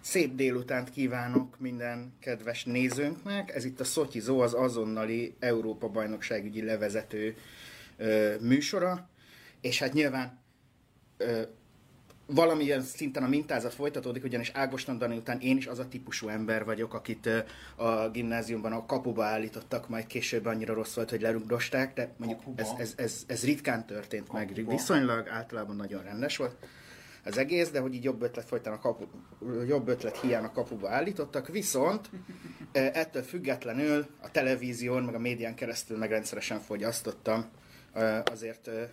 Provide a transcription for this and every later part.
Szép délutánt kívánok minden kedves nézőnknek. Ez itt a Szotyizó, az azonnali Európa bajnokságügyi levezető ö, műsora. És hát nyilván ö, valamilyen szinten a mintázat folytatódik, ugyanis Ágoston Dani után én is az a típusú ember vagyok, akit a gimnáziumban a kapuba állítottak, majd később annyira rossz volt, hogy lerugdosták, de mondjuk ez, ez, ez, ez ritkán történt Kapuba? meg. Viszonylag általában nagyon rendes volt az egész, de hogy így jobb ötlet folytán a kapu, jobb ötlet hiány a kapuba állítottak, viszont eh, ettől függetlenül a televízión, meg a médián keresztül meg rendszeresen fogyasztottam eh, azért eh,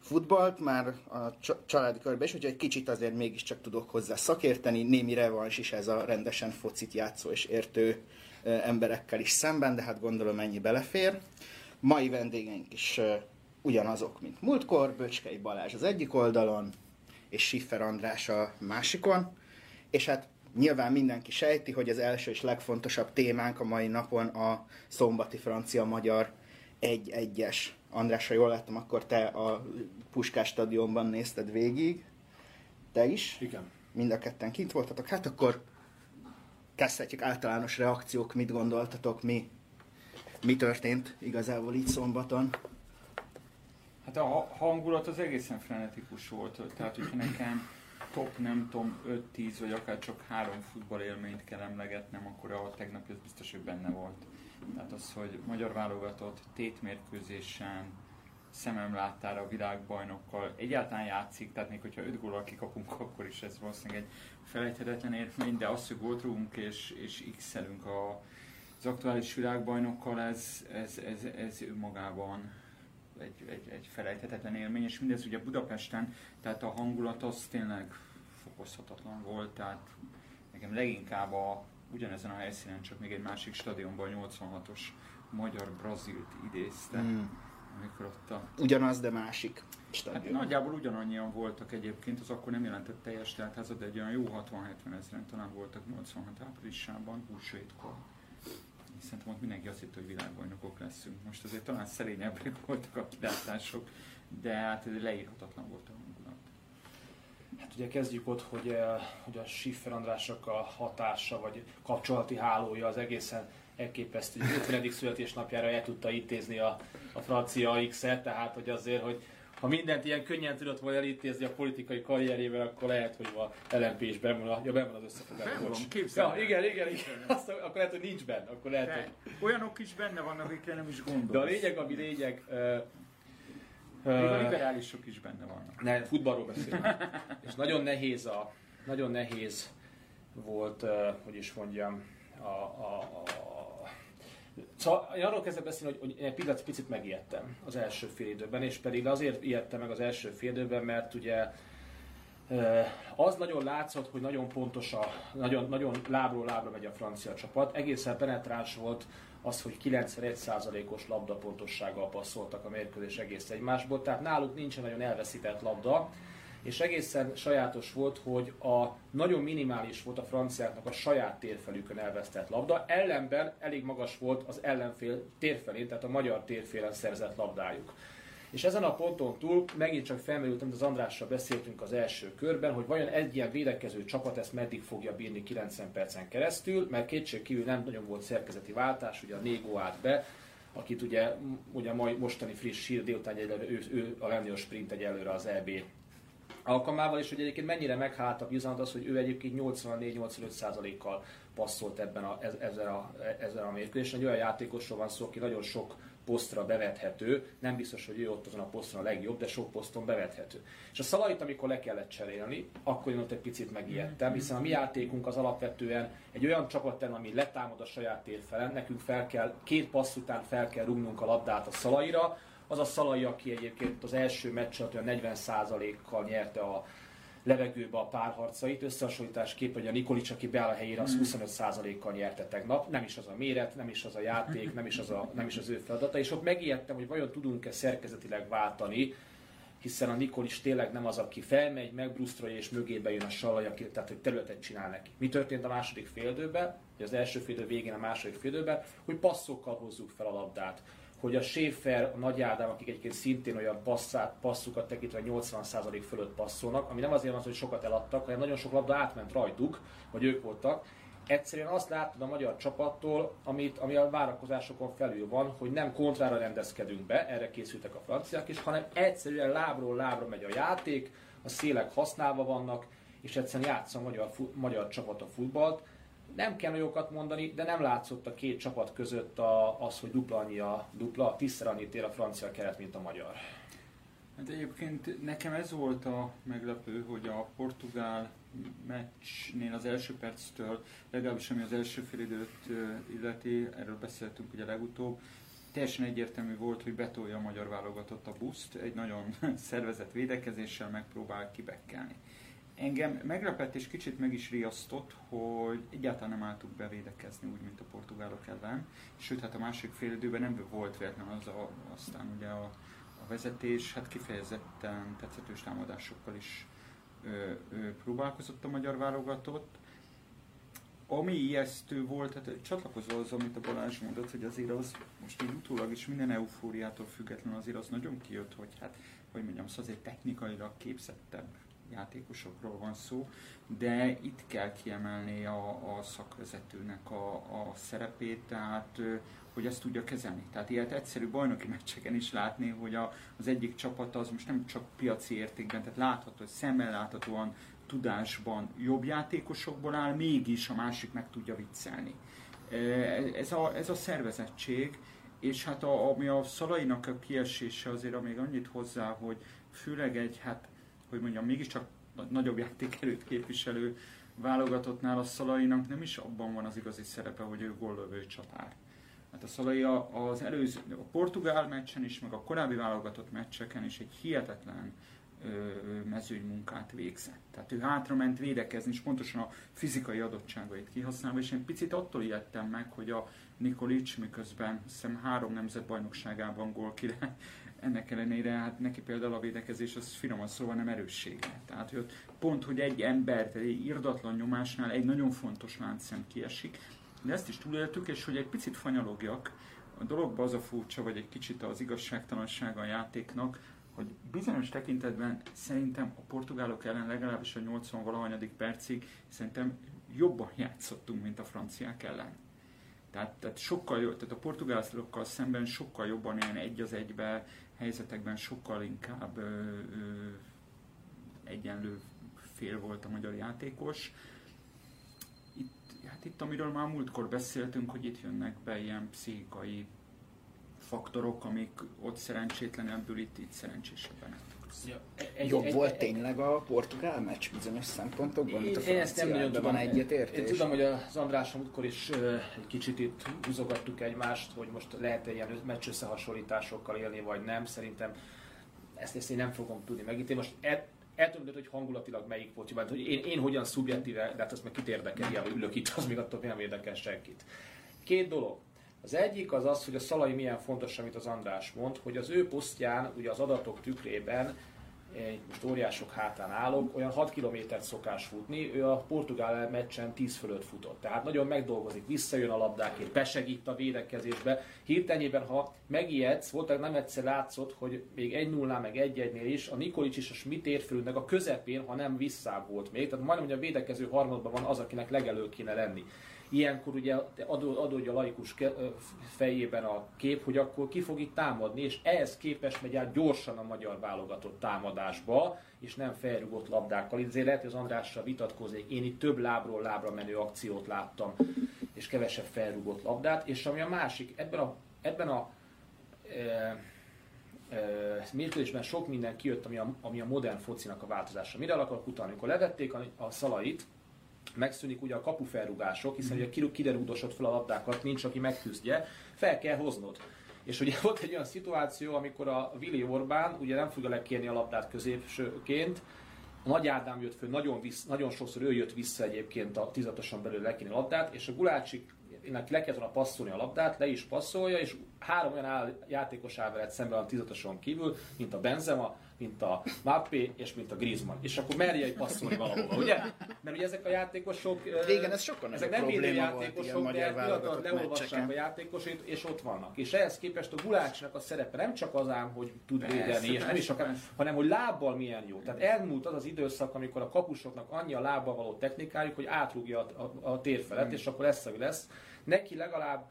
futballt már a csa- családi körben is, úgyhogy egy kicsit azért mégiscsak tudok hozzá szakérteni, némi revans is ez a rendesen focit játszó és értő emberekkel is szemben, de hát gondolom ennyi belefér. Mai vendégeink is ugyanazok, mint múltkor, Böcskei Balázs az egyik oldalon, és Schiffer András a másikon. És hát nyilván mindenki sejti, hogy az első és legfontosabb témánk a mai napon a szombati francia-magyar 1-1-es. András, ha jól láttam, akkor te a Puskás stadionban nézted végig. Te is? Igen. Mind a ketten kint voltatok. Hát akkor kezdhetjük általános reakciók, mit gondoltatok, mi, mi történt igazából így szombaton. Hát a ha- hangulat az egészen frenetikus volt, tehát hogyha nekem top nem tudom 5-10 vagy akár csak három futballélményt kell emlegetnem, akkor a tegnapi az biztos, hogy benne volt. Tehát az, hogy magyar válogatott tétmérkőzésen szemem láttára a világbajnokkal egyáltalán játszik, tehát még hogyha 5 góllal kikapunk, akkor is ez valószínűleg egy felejthetetlen érmény, de az, hogy gólt rúgunk és, és x-elünk a, az aktuális világbajnokkal, ez, ez, ez, ez önmagában egy, egy, egy felejthetetlen élmény, és mindez ugye Budapesten, tehát a hangulat az tényleg fokozhatatlan volt, tehát nekem leginkább a, ugyanezen a helyszínen, csak még egy másik stadionban 86-os magyar-brazilt idézte, Mm. amikor ott a Ugyanaz, de másik Hát stadion. nagyjából ugyanannyian voltak egyébként, az akkor nem jelentett teljes teltházat, de egy olyan jó 60-70 ezeren talán voltak 86 áprilisában, húsvétkor. Szerintem ott mindenki azt hitt, hogy világbajnokok leszünk. Most azért talán szerényebbek voltak a kilátások, de hát ez leírhatatlan volt a hangulat. Hát ugye kezdjük ott, hogy, eh, hogy a Schiffer Andrásnak a hatása, vagy kapcsolati hálója az egészen elképesztő. hogy 50. születésnapjára el tudta intézni a, a francia X-et, tehát hogy azért, hogy ha mindent ilyen könnyen tudott volna elintézni a politikai karrierjével, akkor lehet, hogy a LMP is benn van, ja, benn van az összefoglaló. Benn van, Ja, igen, igen, igen. Azt, akkor lehet, hogy nincs benne, akkor lehet, hogy... De olyanok is benne vannak, akikre nem is gondolsz. De a lényeg, ami lényeg, ö, Még a liberálisok is benne vannak. ne, futballról beszélünk. És nagyon nehéz a, nagyon nehéz volt, uh, hogy is mondjam, a, a, a Szóval én arról kezdem beszélni, hogy, hogy pillanat picit megijedtem az első fél időben, és pedig azért ijedtem meg az első fél időben, mert ugye az nagyon látszott, hogy nagyon pontos a, nagyon, nagyon lábról lábra megy a francia csapat. Egészen penetráns volt az, hogy 91%-os labdapontossággal passzoltak a mérkőzés egész egymásból, tehát náluk nincsen nagyon elveszített labda, és egészen sajátos volt, hogy a nagyon minimális volt a franciáknak a saját térfelükön elvesztett labda, ellenben elég magas volt az ellenfél térfelén, tehát a magyar térfélen szerzett labdájuk. És ezen a ponton túl megint csak felmerült, amit az Andrással beszéltünk az első körben, hogy vajon egy ilyen védekező csapat ezt meddig fogja bírni 90 percen keresztül, mert kétség kívül nem nagyon volt szerkezeti váltás, ugye a Négó állt be, akit ugye, ugye mai mostani friss hír délután egyelőre, ő, ő a lenni a sprint egyelőre az EB alkalmával, és hogy egyébként mennyire meghált a bizalmat az, hogy ő egyébként 84-85%-kal passzolt ebben a, ez- ezzel a, ezzel a mérkőzésen. Egy olyan játékosról van szó, aki nagyon sok posztra bevethető, nem biztos, hogy ő ott azon a poszton a legjobb, de sok poszton bevethető. És a szalait, amikor le kellett cserélni, akkor én ott egy picit megijedtem, hiszen a mi játékunk az alapvetően egy olyan csapat ami letámad a saját térfelen, nekünk fel kell, két passz után fel kell rúgnunk a labdát a szalaira, az a Szalai, aki egyébként az első meccs alatt olyan 40%-kal nyerte a levegőbe a párharcait, összehasonlításképp, hogy a Nikolics, aki beáll a helyére, az 25%-kal nyerte tegnap. Nem is az a méret, nem is az a játék, nem is az, a, nem is az ő feladata. És ott megijedtem, hogy vajon tudunk-e szerkezetileg váltani, hiszen a Nikolics tényleg nem az, aki felmegy, megbrusztrolja és mögébe jön a Salaj, aki, tehát hogy területet csinál neki. Mi történt a második féldőben, vagy az első féldő végén a második féldőben, hogy passzokkal hozzuk fel a labdát hogy a Schaefer, a Nagy Ádám, akik egyébként szintén olyan passzát, passzukat tekintve 80% fölött passzolnak, ami nem azért van, hogy sokat eladtak, hanem nagyon sok labda átment rajtuk, vagy ők voltak. Egyszerűen azt láttad a magyar csapattól, amit, ami a várakozásokon felül van, hogy nem kontrára rendezkedünk be, erre készültek a franciák is, hanem egyszerűen lábról lábra megy a játék, a szélek használva vannak, és egyszerűen játsza a magyar, magyar csapat a futballt nem kell jókat mondani, de nem látszott a két csapat között a, az, hogy dupla annyi a, dupla, tízszer annyit ér a francia keret, mint a magyar. Hát egyébként nekem ez volt a meglepő, hogy a portugál meccsnél az első perctől, legalábbis ami az első félidőt illeti, erről beszéltünk ugye legutóbb, teljesen egyértelmű volt, hogy betolja a magyar válogatott a buszt, egy nagyon szervezett védekezéssel megpróbál kibekkelni. Engem meglepett és kicsit meg is riasztott, hogy egyáltalán nem álltuk bevédekezni úgy, mint a portugálok ellen. Sőt, hát a másik fél időben nem volt véletlen az a, aztán ugye a, a vezetés, hát kifejezetten tetszetős támadásokkal is ö, ö, próbálkozott a magyar válogatott. Ami ijesztő volt, hát csatlakozva az, amit a Balázs mondott, hogy azért az most így utólag is minden eufóriától független azért az nagyon kijött, hogy hát, hogy mondjam, szóval azért technikailag képzettebb játékosokról van szó, de itt kell kiemelni a, a szakvezetőnek a, a szerepét, tehát hogy ezt tudja kezelni. Tehát ilyet egyszerű bajnoki meccseken is látni, hogy a, az egyik csapat az most nem csak piaci értékben, tehát látható, hogy szemmel láthatóan tudásban jobb játékosokból áll, mégis a másik meg tudja viccelni. Ez a, ez a szervezettség, és hát a, ami a szalainak a kiesése azért még annyit hozzá, hogy főleg egy, hát hogy mondjam, mégiscsak nagyobb játékerőt képviselő válogatottnál a Szalainak nem is abban van az igazi szerepe, hogy ő góllövő csatár. Hát a Szalai az előző, a portugál meccsen is, meg a korábbi válogatott meccseken is egy hihetetlen mezőny munkát végzett. Tehát ő hátrament védekezni, és pontosan a fizikai adottságait kihasználva, és én picit attól ijedtem meg, hogy a Nikolic miközben hiszem három nemzetbajnokságában gól kire ennek ellenére hát neki például a védekezés az finoman szóval nem erőssége. Tehát hogy pont, hogy egy ember egy irdatlan nyomásnál egy nagyon fontos láncszem kiesik, de ezt is túléltük, és hogy egy picit fanyalogjak, a dologban az a furcsa, vagy egy kicsit az igazságtalansága a játéknak, hogy bizonyos tekintetben szerintem a portugálok ellen legalábbis a 80 valahanyadik percig szerintem jobban játszottunk, mint a franciák ellen. Tehát, tehát sokkal tehát a portugálokkal szemben sokkal jobban ilyen egy az egybe helyzetekben sokkal inkább ö, ö, egyenlő fél volt a magyar játékos. Itt, hát itt, amiről már múltkor beszéltünk, hogy itt jönnek be ilyen pszichikai faktorok, amik ott szerencsétlenebbül, itt, itt szerencsésebben. Ja, egy, Jobb egy, volt egy, tényleg a portugál meccs bizonyos szempontokban, mint a Én ezt nem nagyon tudom. Van egyetértés. Én tudom, hogy az András múltkor is egy kicsit itt húzogattuk egymást, hogy most lehet-e ilyen meccs összehasonlításokkal élni, vagy nem. Szerintem ezt, ezt én nem fogom tudni megítélni. Most el, el tudom hogy hangulatilag melyik volt jobb, hogy én, én hogyan szubjektíve, de hát azt meg kit érdekeli, hogy ülök itt, az még attól nem érdekel senkit. Két dolog. Az egyik az az, hogy a Szalai milyen fontos, amit az András mond, hogy az ő posztján, ugye az adatok tükrében, én most óriások hátán állok, olyan 6 kilométert szokás futni, ő a portugál meccsen 10 fölött futott. Tehát nagyon megdolgozik, visszajön a labdákért, besegít a védekezésbe. Hirtelenében, ha megijedsz, volt nem egyszer látszott, hogy még 1 0 meg 1-1-nél is a Nikolic és a Schmidt érfölünknek a közepén, ha nem vissza volt még. Tehát majdnem, hogy a védekező harmadban van az, akinek legelő kéne lenni. Ilyenkor ugye adódja a laikus fejében a kép, hogy akkor ki fog itt támadni, és ehhez képest megy át gyorsan a magyar válogatott támadásba, és nem felrugott labdákkal. Ezért lehet, hogy az Andrással vitatkozik. Én itt több lábról lábra menő akciót láttam, és kevesebb felrugott labdát. És ami a másik, ebben a, ebben a e, mérkőzésben sok minden kijött, ami a, ami a modern focinak a változása. Mire akarok utalni? Amikor levették a, a szalait, megszűnik ugye a kapufelrugások, hiszen ugye kiderúdosod fel a labdákat, nincs aki megküzdje, fel kell hoznod. És ugye volt egy olyan szituáció, amikor a Willi Orbán ugye nem fogja lekérni a labdát középsőként, a Nagy Ádám jött föl, nagyon, vissz, nagyon sokszor ő jött vissza egyébként a tizatosan belül lekérni a labdát, és a Gulácsik le kellett volna passzolni a labdát, le is passzolja, és három olyan áll, játékos áll veled szemben a tizatoson kívül, mint a Benzema, mint a Mappé és mint a Griezmann. És akkor merje egy passzolni valahova, ugye? Mert ugye ezek a játékosok... Régen ez sokkal ezek nem védő játékosok, de pillanatban válogatott leolvassák a játékosait, és ott vannak. És ehhez képest a Gulácsnak a szerepe nem csak az ám, hogy tud Persze, védeni, és nem is persze. hanem hogy lábbal milyen jó. Tehát elmúlt az az időszak, amikor a kapusoknak annyi a lábbal való technikájuk, hogy átrúgja a, a, a tér felett, és akkor lesz, ami lesz. Neki legalább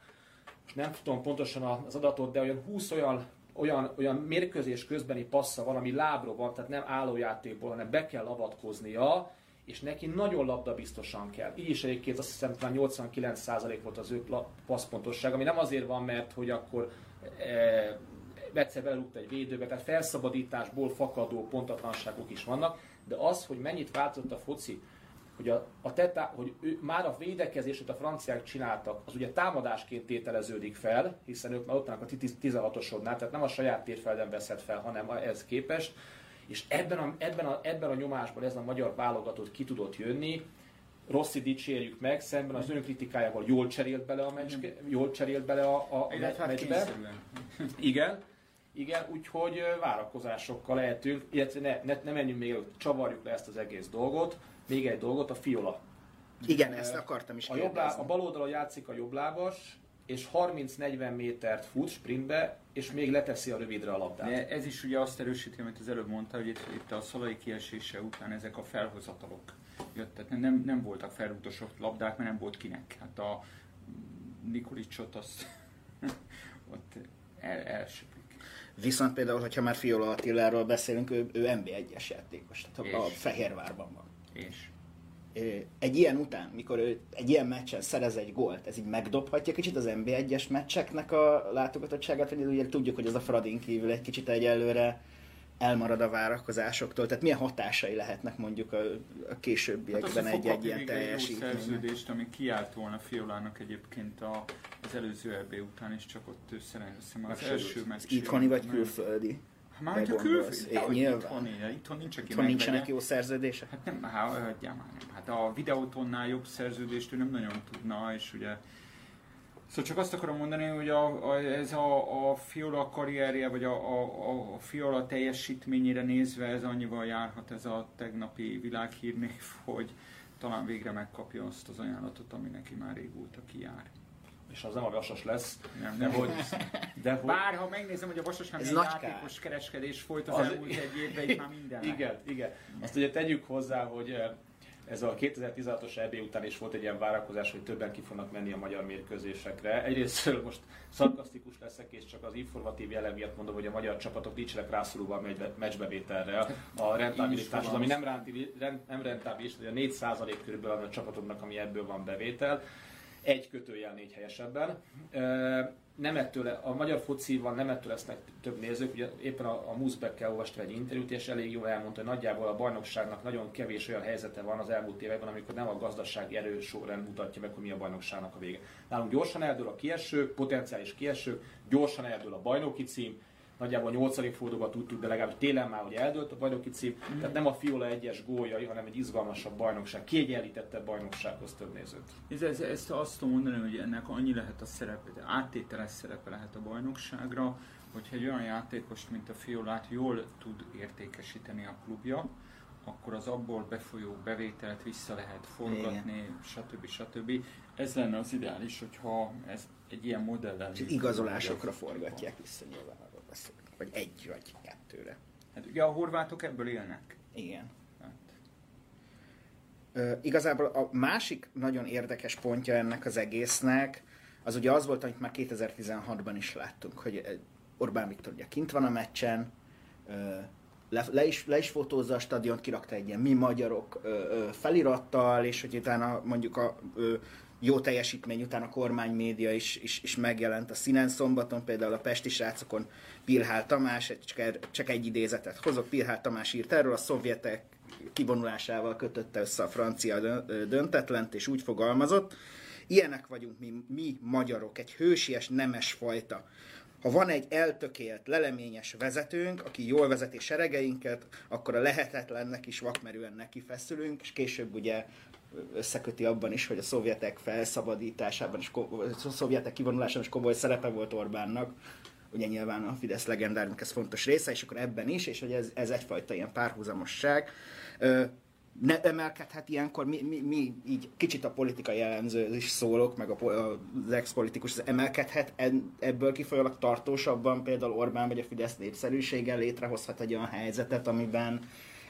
nem tudom pontosan az adatot, de olyan 20 olyan, olyan, olyan mérkőzés közbeni passza van, ami lábról van, tehát nem állójátékból, hanem be kell avatkoznia, és neki nagyon labdabiztosan kell. Így is egyébként azt hiszem talán 89% volt az ő passzpontosság, ami nem azért van, mert hogy akkor e, egyszer belerúgta egy védőbe, tehát felszabadításból fakadó pontatlanságok is vannak, de az, hogy mennyit változott a foci, hogy, a, a tetá, hogy ő, már a védekezés, amit a franciák csináltak, az ugye támadásként tételeződik fel, hiszen ők már ott vannak a 16-osodnál, tehát nem a saját térfelden veszed fel, hanem ez képest. És ebben a, ebben, a, ebben a nyomásban ez a magyar válogatott ki tudott jönni, Rossi dicsérjük meg, szemben az önkritikájával jól cserélt bele a, meccs, jól cserélt bele a, a, a Illetve hát meccsbe. Igen, igen, úgyhogy várakozásokkal lehetünk, illetve ne, ne, ne menjünk még, csavarjuk le ezt az egész dolgot. Még egy dolgot, a Fiola. Igen, ezt akartam is A, jobb lá, a bal oldalon játszik a jobblábas, és 30-40 métert fut sprintbe, és még leteszi a rövidre a labdát. De ez is ugye azt erősíti, amit az előbb mondta, hogy itt, itt a szalai kiesése után ezek a felhozatalok jöttek. Nem, nem voltak felrútosott labdák, mert nem volt kinek. Hát a Nikolicsot azt ott el, elsöpik. Viszont például, hogyha már Fiola Attiláról beszélünk, ő, ő NB1-es játékos, tehát a, a És? Fehérvárban van. És Ö, Egy ilyen után, mikor ő egy ilyen meccsen szerez egy gólt, ez így megdobhatja kicsit az NB1-es meccseknek a látogatottságát, vagy ugye tudjuk, hogy ez a Fradin kívül egy kicsit egyelőre elmarad a várakozásoktól, tehát milyen hatásai lehetnek mondjuk a, a Hát az, későbbiekben fog egy-egy ilyen még egy teljesítménynek. szerződést, ami kiállt volna Fiolának egyébként a, az előző EB után is, csak ott ő szerintem az első meccs. Itthoni vagy külföldi? Hát már, hogyha külföldi, hogy de itthon nincs, aki Itthon nincsenek jó szerződések? Hát nem, hát, hagyjál már nem. Hát a videótonnál jobb szerződést ő nem nagyon tudna, és ugye Szóval csak azt akarom mondani, hogy a, a, ez a, a Fiola karrierje, vagy a, a, a Fiola teljesítményére nézve ez annyival járhat ez a tegnapi világhírnév, hogy talán végre megkapja azt az ajánlatot, ami neki már régóta kijár. És az nem a vasas lesz. Nem, De nem. hogy, de hogy, Bár ha megnézem, hogy a Vasasnál Ez nagy kár. játékos kereskedés folyt az, Az- elmúlt egy évben, itt már minden. Igen, igen. Azt ugye tegyük hozzá, hogy eh, ez a 2016-os EB után is volt egy ilyen várakozás, hogy többen ki fognak menni a magyar mérkőzésekre. Egyrészt most szarkasztikus leszek, és csak az informatív jellem miatt mondom, hogy a magyar csapatok nincsenek rászorulva a meccsbe- meccsbevételre. A rentabilitás az, ami nem, renti- rent- nem rentábilis, hogy a 4% körülbelül a csapatoknak, ami ebből van bevétel. Egy kötőjel négy helyesebben. Nem ettől, a magyar fociban nem ettől lesznek több nézők, ugye éppen a, a Muszbekkel olvastam egy interjút, és elég jól elmondta, hogy nagyjából a bajnokságnak nagyon kevés olyan helyzete van az elmúlt években, amikor nem a gazdasági erő sorrend mutatja meg, hogy mi a bajnokságnak a vége. Nálunk gyorsan eldől a kieső, potenciális kieső, gyorsan eldől a bajnoki cím, nagyjából a 8. fordulóban tudtuk, de legalább télen már ugye eldőlt a bajnoki cím, Mhm. tehát nem a Fiola egyes góljai, hanem egy izgalmasabb bajnokság, kiegyenlítettebb bajnoksághoz több nézőt. Ez, ez, ezt azt tudom mondani, hogy ennek annyi lehet a szerepe, áttételes szerepe lehet a bajnokságra, hogyha egy olyan játékost, mint a Fiolát jól tud értékesíteni a klubja, akkor az abból befolyó bevételt vissza lehet forgatni, stb. stb. Ez lenne az ideális, hogyha ez egy ilyen modellel... És igazolásokra forgatják vissza nyilván. Vagy egy vagy kettőre. Hát ugye a horvátok ebből élnek. Igen. Hát, Ö, igazából a másik nagyon érdekes pontja ennek az egésznek, az ugye az volt, amit már 2016-ban is láttunk, hogy Orbán Viktor ugye kint van a meccsen, le, le, is, le is fotózza a stadiont, kirakta egy ilyen mi magyarok ö, ö, felirattal, és hogy utána mondjuk a ö, jó teljesítmény után a kormánymédia is, is, is megjelent a színen szombaton, például a Pesti srácokon Pilhál Tamás, csak, er- csak egy idézetet hozok, Pilhál Tamás írt erről, a szovjetek kivonulásával kötötte össze a francia döntetlent, és úgy fogalmazott, ilyenek vagyunk mi, mi magyarok, egy hősies, nemes fajta. Ha van egy eltökélt, leleményes vezetőnk, aki jól vezeti seregeinket, akkor a lehetetlennek is vakmerően neki feszülünk, és később ugye összeköti abban is, hogy a szovjetek felszabadításában és a szovjetek kivonulásában is komoly szerepe volt Orbánnak. Ugye nyilván a Fidesz legendáriumnak ez fontos része, és akkor ebben is, és hogy ez, ez egyfajta ilyen párhuzamosság ne emelkedhet ilyenkor, mi, mi, mi így kicsit a politikai jellemző is szólok, meg a, az ex-politikus, ez emelkedhet ebből kifolyólag tartósabban például Orbán vagy a Fidesz népszerűsége létrehozhat egy olyan helyzetet, amiben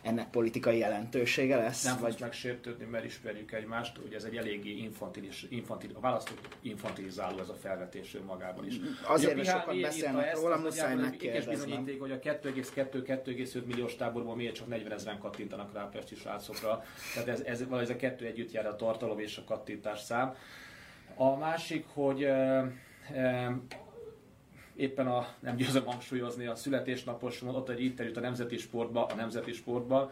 ennek politikai jelentősége lesz? Nem vagy megsértődni, mert ismerjük egymást, ugye ez egy eléggé infantilis, infantil, a választó infantilizáló ez a felvetés önmagában is. Azért, mert sokan beszélnek róla, muszáj megkérdezni. bizonyíték, hogy a 2,2-2,5 milliós táborból miért csak 40 ezeren kattintanak rá a pesti srácokra. Tehát ez, ez, ez a kettő együtt jár a tartalom és a kattintás szám. A másik, hogy éppen a, nem győzöm hangsúlyozni, a születésnapos ott egy interjút a Nemzeti Sportba, a Nemzeti Sportba,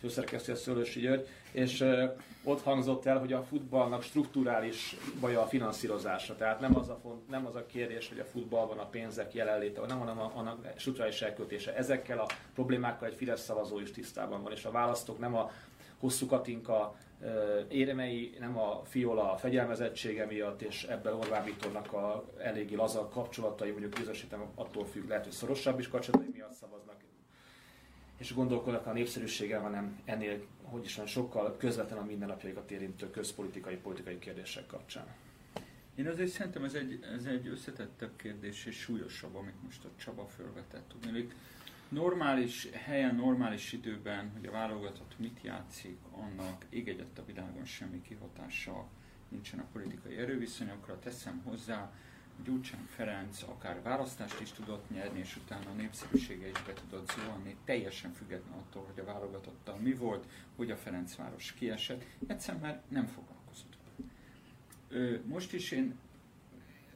főszerkesztő Szőlősi György, és ott hangzott el, hogy a futballnak strukturális baja a finanszírozása. Tehát nem az a, font, nem az a kérdés, hogy a futballban a pénzek jelenléte, hanem a, a, a strukturális elköltése. Ezekkel a problémákkal egy Fidesz szavazó is tisztában van, és a választók nem a hosszú Katinka éremei, nem a Fiola fegyelmezettsége miatt, és ebben Orbán Viktornak a eléggé laza kapcsolatai, mondjuk bizonyosítom, attól függ, lehet, hogy szorosabb is kapcsolatai miatt szavaznak, és gondolkodnak a népszerűséggel, hanem ennél, hogy is van, sokkal közvetlen a mindennapjaikat érintő közpolitikai, politikai kérdések kapcsán. Én azért szerintem ez egy, ez egy összetettebb kérdés és súlyosabb, amit most a Csaba felvetett. Tudnék, normális helyen, normális időben, hogy a válogatott mit játszik, annak ég egyet a világon semmi kihatása nincsen a politikai erőviszonyokra. Teszem hozzá, Gyurcsány Ferenc akár választást is tudott nyerni, és utána a népszerűsége is be tudott zuhanni, teljesen független attól, hogy a válogatottal mi volt, hogy a Ferencváros kiesett. Egyszerűen mert nem foglalkozott. Most is én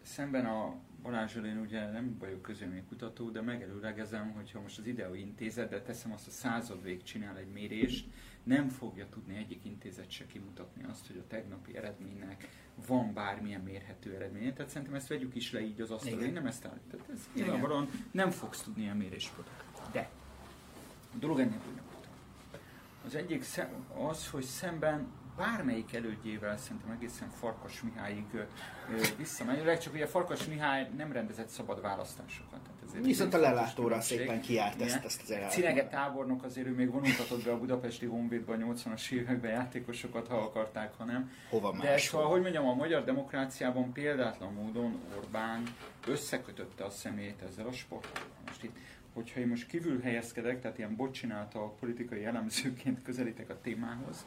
szemben a Balázsral én ugye nem vagyok kutató, de megelőlegezem, hogyha most az Ideo intézet, de teszem azt a század vég csinál egy mérést, nem fogja tudni egyik intézet se kimutatni azt, hogy a tegnapi eredménynek van bármilyen mérhető eredménye. Tehát szerintem ezt vegyük is le így az asztalra. Én nem ezt állítom. Ez nyilvánvalóan nem fogsz tudni ilyen mérést De a dolog ennél bonyolultabb. Az egyik az, hogy szemben bármelyik elődjével szerintem egészen Farkas Mihályig visszamenőleg, csak ugye Farkas Mihály nem rendezett szabad választásokat. Tehát ezért Viszont a lelátóra szépen kiárt ezt, ezt az elátóra. Cinege tábornok azért ő még vonultatott be a budapesti Honvédba a 80-as években játékosokat, ha akarták, ha nem. Hova De szóval, hogy mondjam, a magyar demokráciában példátlan módon Orbán összekötötte a szemét ezzel a sporttal. Most itt hogyha én most kívül helyezkedek, tehát ilyen bocsinálta politikai elemzőként közelítek a témához,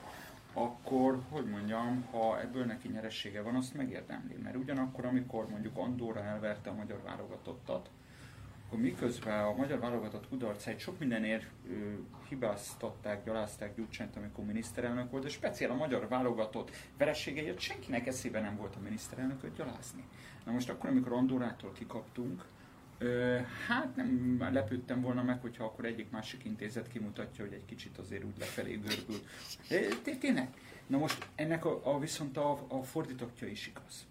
akkor, hogy mondjam, ha ebből neki nyeressége van, azt megérdemli. Mert ugyanakkor, amikor mondjuk Andorra elverte a magyar válogatottat, akkor miközben a magyar válogatott kudarcait sok mindenért ő, hibáztatták, gyalázták Gyurcsányt, amikor miniszterelnök volt, de speciál a magyar válogatott vereségeért senkinek eszébe nem volt a miniszterelnököt gyalázni. Na most akkor, amikor Andorától kikaptunk, Ö, hát nem lepődtem volna meg, hogyha akkor egyik-másik intézet kimutatja, hogy egy kicsit azért úgy lefelé görbül. Tényleg? Na most ennek a, a viszont a, a fordítottja is igaz.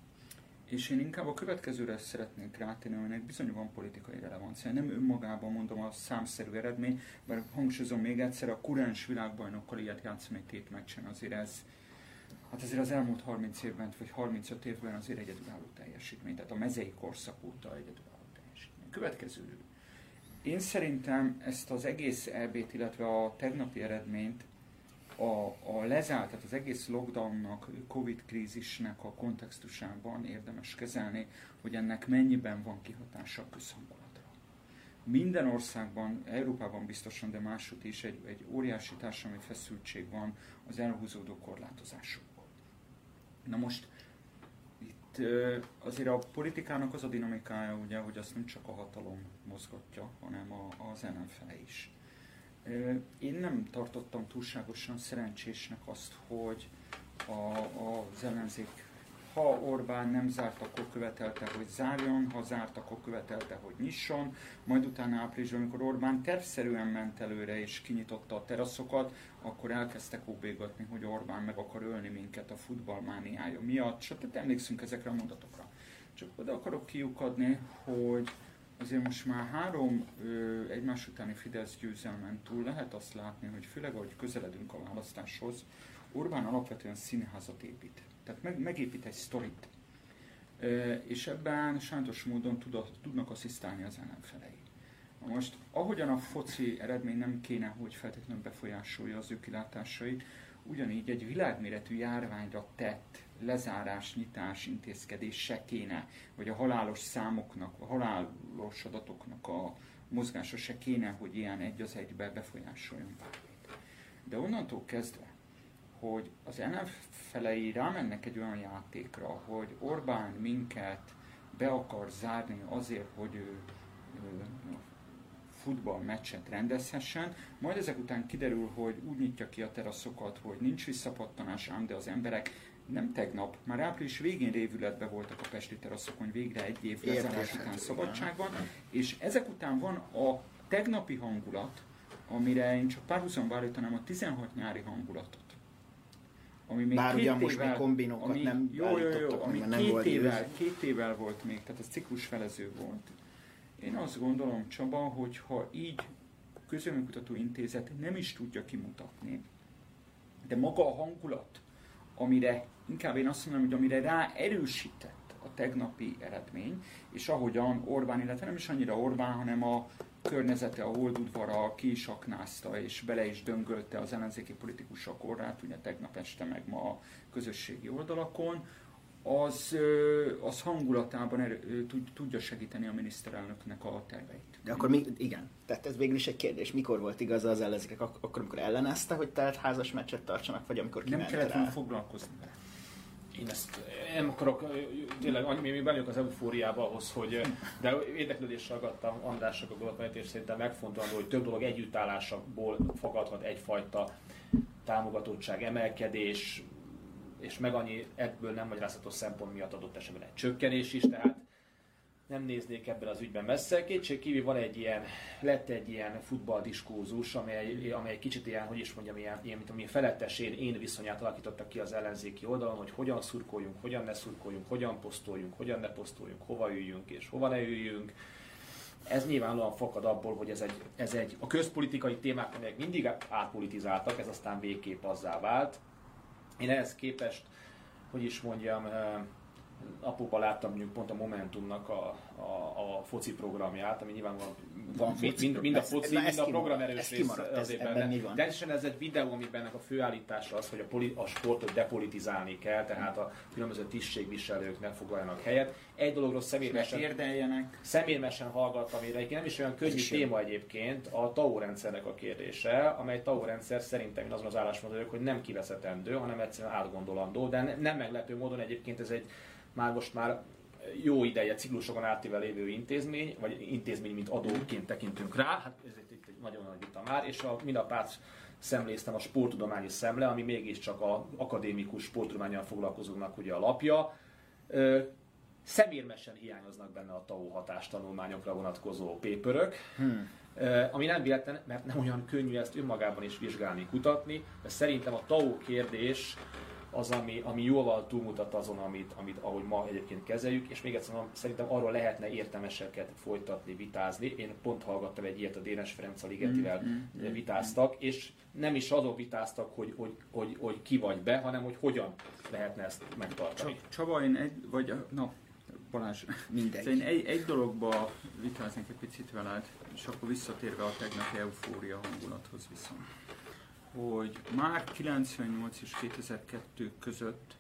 És én inkább a következőre szeretnék rátenni, aminek bizony van politikai relevancia. Nem önmagában mondom a számszerű eredmény, mert hangsúlyozom még egyszer, a kurens világbajnokkal ilyet játszom egy tét meccsen, azért ez, hát azért az elmúlt 30 évben, vagy 35 évben azért egyedülálló teljesítmény, tehát a mezei korszak óta egyedülálló következő. Én szerintem ezt az egész EB-t, illetve a tegnapi eredményt a, a lezárt, tehát az egész lockdownnak, Covid krízisnek a kontextusában érdemes kezelni, hogy ennek mennyiben van kihatása a közhangulatra. Minden országban, Európában biztosan, de máshogy is egy, egy óriási társadalmi feszültség van az elhúzódó korlátozásokból. Na most azért a politikának az a dinamikája, ugye, hogy azt nem csak a hatalom mozgatja, hanem a, az ellenfele is. Én nem tartottam túlságosan szerencsésnek azt, hogy a, az ellenzék ha Orbán nem zárt, akkor követelte, hogy zárjon, ha zárt, akkor követelte, hogy nyisson, majd utána áprilisban, amikor Orbán tervszerűen ment előre és kinyitotta a teraszokat, akkor elkezdtek óbégatni, hogy Orbán meg akar ölni minket a futballmániája miatt, stb. emlékszünk ezekre a mondatokra. Csak oda akarok kiukadni, hogy azért most már három ö, egymás utáni Fidesz győzelmen túl lehet azt látni, hogy főleg ahogy közeledünk a választáshoz, Orbán alapvetően színházat épít. Tehát meg, megépít egy sztorit. És ebben sajátos módon tud, tudnak asszisztálni az ellenfelei. Most, ahogyan a foci eredmény nem kéne, hogy feltétlenül befolyásolja az ő kilátásait, ugyanígy egy világméretű járványra tett lezárás, nyitás intézkedés se kéne, vagy a halálos számoknak, a halálos adatoknak a mozgása se kéne, hogy ilyen egy az egybe befolyásoljon bármit. De onnantól kezdve, hogy az ellenfelei rámennek egy olyan játékra, hogy Orbán minket be akar zárni azért, hogy ő, ő futballmeccset rendezhessen, majd ezek után kiderül, hogy úgy nyitja ki a teraszokat, hogy nincs visszapattanás, ám de az emberek nem tegnap, már április végén révületben voltak a Pesti teraszokon végre egy év lezárás után szabadságban, és ezek után van a tegnapi hangulat, amire én csak párhuzamba állítanám a 16 nyári hangulatot. Ami még Bár két most évvel, kombinókat ami, nem jó, jó, jó, ami nem két, volt évvel, két évvel volt még, tehát ez ciklusfelező volt. Én azt gondolom, Csaba, hogy ha így közönkutató intézet nem is tudja kimutatni, de maga a hangulat, amire inkább én azt mondom, hogy amire rá erősített a tegnapi eredmény, és ahogyan Orbán, illetve nem is annyira Orbán, hanem a környezete, a holdudvara ki is aknázta, és bele is döngölte az ellenzéki politikusok orrát, ugye tegnap este meg ma a közösségi oldalakon, az, az hangulatában erő, tudja segíteni a miniszterelnöknek a terveit. De akkor mi, igen, tehát ez végül is egy kérdés, mikor volt igaza az ellenzékek, akkor amikor ellenezte, hogy tehát házas meccset tartsanak, vagy amikor Nem kellett volna foglalkozni vele. Én ezt nem akarok, tényleg mi, mi bejönk az eufóriába ahhoz, hogy, de érdeklődéssel agadtam Andrásnak a gondolatmenét, és szerintem megfontolandó, hogy több dolog együttállásakból fogadhat egyfajta támogatottság, emelkedés, és meg annyi ebből nem magyarázható szempont miatt adott esetben egy csökkenés is, tehát nem néznék ebben az ügyben messze. Kétség kívül van egy ilyen, lett egy ilyen futballdiskurzus, amely, amely kicsit ilyen, hogy is mondjam, ilyen, ilyen mint ami felettes én, én viszonyát alakítottak ki az ellenzéki oldalon, hogy hogyan szurkoljunk, hogyan ne szurkoljunk, hogyan posztoljunk, hogyan ne posztoljunk, hova üljünk és hova ne üljünk. Ez nyilvánvalóan fakad abból, hogy ez egy, ez egy a közpolitikai témák, amelyek mindig átpolitizáltak, ez aztán végképp azzá vált. Én ehhez képest, hogy is mondjam, apuba láttam mondjuk pont a Momentumnak a, a, a foci programját, ami nyilván van, van foci mind, mind, a foci, mind a program erős rész azért benne. De ez egy videó, amiben a főállítása az, hogy a, poli, a sportot depolitizálni kell, tehát a különböző tisztségviselők ne foglaljanak helyet. Egy dologról személyesen, személyesen hallgattam, egyébként nem is olyan könnyű téma egyébként, a TAO rendszernek a kérdése, amely TAO rendszer szerintem azon az állásmódon vagyok, hogy nem kiveszetendő, hanem egyszerűen átgondolandó, de nem meglepő módon egyébként ez egy már most már jó ideje ciklusokon átível lévő intézmény, vagy intézmény, mint adóként tekintünk rá, hát ez itt, itt egy nagyon nagy vita már, és a, párt szemléztem a sporttudományi szemle, ami mégiscsak a akadémikus sporttudományjal foglalkozóknak ugye a lapja. Ö, szemérmesen hiányoznak benne a TAO hatástanulmányokra vonatkozó pépörök, hmm. ami nem véletlen, mert nem olyan könnyű ezt önmagában is vizsgálni, kutatni, de szerintem a TAO kérdés az, ami, ami jóval túlmutat azon, amit, amit ahogy ma egyébként kezeljük, és még egyszer mondom, szerintem arról lehetne értelmeseket folytatni, vitázni. Én pont hallgattam egy ilyet, a Dénes Ferenc a Ligetivel mm-hmm. vitáztak, és nem is azon vitáztak, hogy, hogy, hogy, hogy ki vagy be, hanem hogy hogyan lehetne ezt megtartani. Csaba, én egy, vagy, na, Balázs, mindegy. Én egy, egy dologba vitáznék egy picit veled, és akkor visszatérve a tegnapi eufória hangulathoz viszont hogy már 98 és 2002 között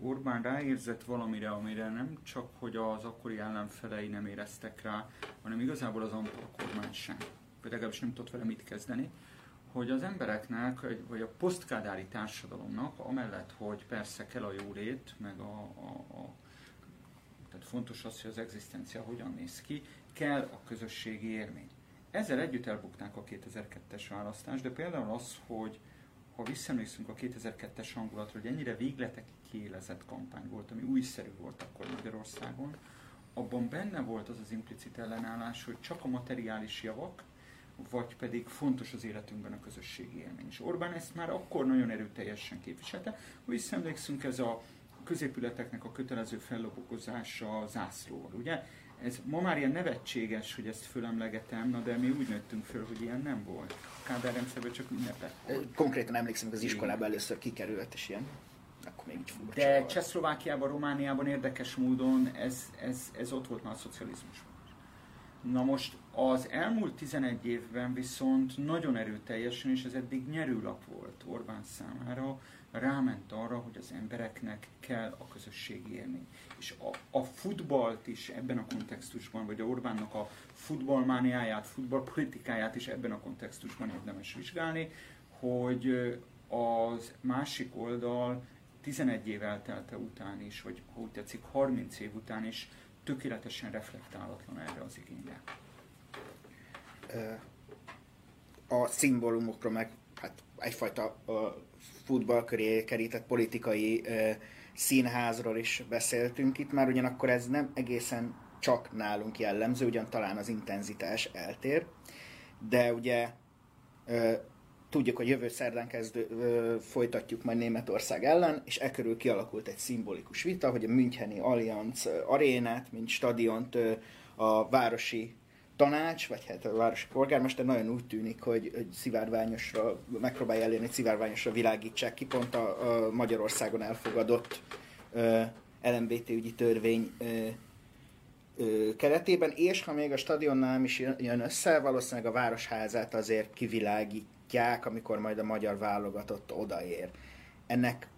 Orbán ráérzett valamire, amire nem csak, hogy az akkori ellenfelei nem éreztek rá, hanem igazából az Antal kormány sem. Legalábbis nem tudott vele mit kezdeni, hogy az embereknek, vagy a posztkádári társadalomnak, amellett, hogy persze kell a jólét, meg a, a, a tehát fontos az, hogy az egzisztencia hogyan néz ki, kell a közösségi élmény. Ezzel együtt elbukták a 2002-es választást, de például az, hogy ha visszaemlékszünk a 2002-es hangulatra, hogy ennyire végletek kiélezett kampány volt, ami újszerű volt akkor Magyarországon, abban benne volt az az implicit ellenállás, hogy csak a materiális javak, vagy pedig fontos az életünkben a közösségi élmény. És Orbán ezt már akkor nagyon erőteljesen képviselte. Ha visszaemlékszünk, ez a középületeknek a kötelező fellobogozása zászlóval, ugye? Ez ma már ilyen nevetséges, hogy ezt fölemlegetem, na de mi úgy nőttünk föl, hogy ilyen nem volt. Kádár rendszerben csak ünnepet. Konkrétan emlékszem, hogy az iskolában először kikerült, és ilyen, akkor még így furcsa De volt. Csehszlovákiában, Romániában érdekes módon ez, ez, ez ott volt már a szocializmusban. Na most az elmúlt 11 évben viszont nagyon erőteljesen, és ez eddig nyerőlap volt Orbán számára, ráment arra, hogy az embereknek kell a közösségi élmény. És a, a futballt is ebben a kontextusban, vagy a Orbánnak a futballmániáját, futballpolitikáját is ebben a kontextusban érdemes vizsgálni, hogy az másik oldal 11 év eltelte után is, vagy ha tetszik, 30 év után is tökéletesen reflektálatlan erre az igényre. A szimbólumokról meg egyfajta futball köré kerített politikai színházról is beszéltünk itt már, ugyanakkor ez nem egészen csak nálunk jellemző, ugyan talán az intenzitás eltér, de ugye tudjuk, hogy jövő szerdán kezdő, folytatjuk majd Németország ellen, és e körül kialakult egy szimbolikus vita, hogy a Müncheni Allianz arénát, mint stadiont a városi tanács, vagy hát a városi polgármester nagyon úgy tűnik, hogy, hogy szivárványosra, megpróbálja elérni, hogy szivárványosra világítsák ki pont a, a Magyarországon elfogadott ö, LMBT ügyi törvény ö, ö, keretében, és ha még a stadionnál is jön össze, valószínűleg a városházát azért kivilágítják, amikor majd a magyar válogatott odaér. Ennek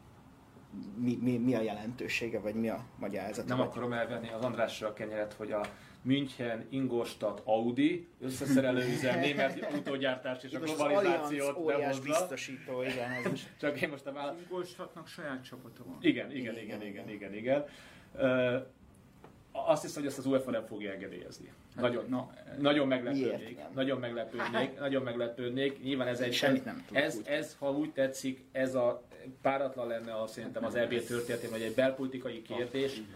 mi, mi, mi a jelentősége, vagy mi a magyarázat? Nem vagy? akarom elvenni az Andrásra a kenyeret, hogy a München, Ingolstadt, Audi, összeszerelő üzem, német autógyártás és a globalizációt óriás behozza. biztosító, igen, ez is. Csak én most a váll... Ingolstadtnak saját csapata van. Igen, igen, igen, igen, igen, igen. Azt hiszem, hogy ezt az UEFA nem fogja engedélyezni. Nagyon, Na, nagyon meglepődnék. Nagyon meglepődnék, nagyon meglepődnék. Nyilván ez egy... Semmit nem tudok ez, ez, ha úgy tetszik, ez a páratlan lenne a, szerintem az EB történetében, vagy egy belpolitikai kérdés, így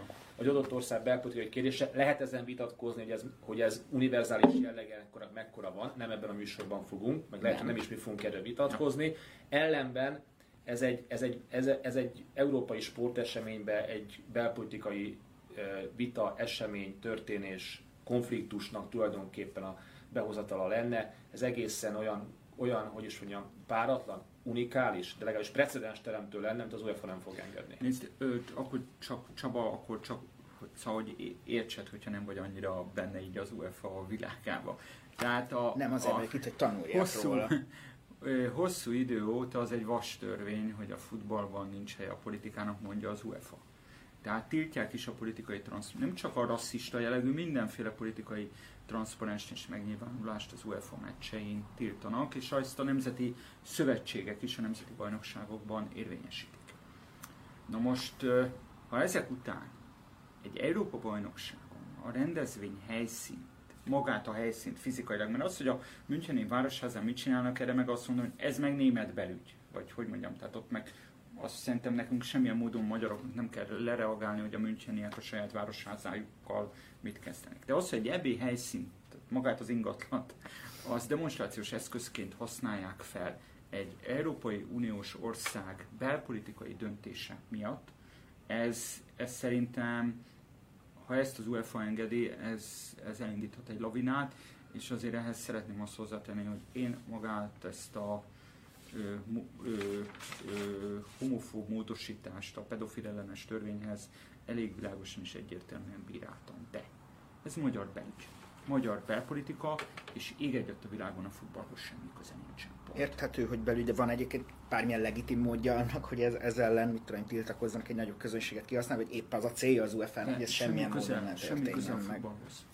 vagy adott ország belpolitikai kérdése. Lehet ezen vitatkozni, hogy ez, hogy ez univerzális jellege mekkora, van, nem ebben a műsorban fogunk, meg lehet, hogy nem is mi fogunk erről vitatkozni. Ellenben ez egy, ez egy, ez, ez egy európai sporteseménybe egy belpolitikai vita, esemény, történés, konfliktusnak tulajdonképpen a behozatala lenne. Ez egészen olyan, olyan hogy is mondjam, páratlan, unikális, de legalábbis precedens teremtő lenne, amit az UEFA nem fog engedni. Nézd, ö, akkor csak, Csaba, akkor csak, hogy, szóval, hogy értsed, hogyha nem vagy annyira benne így az UEFA a világába. Tehát a, Nem azért a itt, hogy tanuljak hosszú, róla. hosszú idő óta az egy vas törvény, hogy a futballban nincs helye a politikának, mondja az UEFA. Tehát tiltják is a politikai transz, nem csak a rasszista jellegű, mindenféle politikai transzparens és megnyilvánulást az UEFA meccsein tiltanak, és ezt a nemzeti szövetségek is a nemzeti bajnokságokban érvényesítik. Na most, ha ezek után egy Európa bajnokságon a rendezvény helyszínt, magát a helyszínt fizikailag, mert az, hogy a Müncheni Városházán mit csinálnak, erre meg azt mondom, hogy ez meg német belügy, vagy hogy mondjam, tehát ott meg azt szerintem nekünk semmilyen módon magyaroknak nem kell lereagálni, hogy a müncheniek a saját városházájukkal mit kezdenek. De az, hogy egy EB helyszínt, tehát magát az ingatlant, az demonstrációs eszközként használják fel egy Európai Uniós ország belpolitikai döntése miatt, ez, ez szerintem, ha ezt az UEFA engedi, ez, ez elindíthat egy lavinát, és azért ehhez szeretném azt hozzátenni, hogy én magát ezt a ö, ö, ö, homofób módosítást a pedofil ellenes törvényhez elég világosan és egyértelműen bíráltam. De ez magyar belügy, magyar belpolitika, és ég egyet a világon a futballhoz semmi köze nincsen. Pont. Érthető, hogy belül, de van egyébként bármilyen legitim módja annak, hogy ez, ez ellen, mit tudom, tiltakozzanak egy nagyobb közönséget kihasználni, hogy épp az a célja az UEFA-nak, hogy ez semmilyen módon ne semmi köze a futballhoz.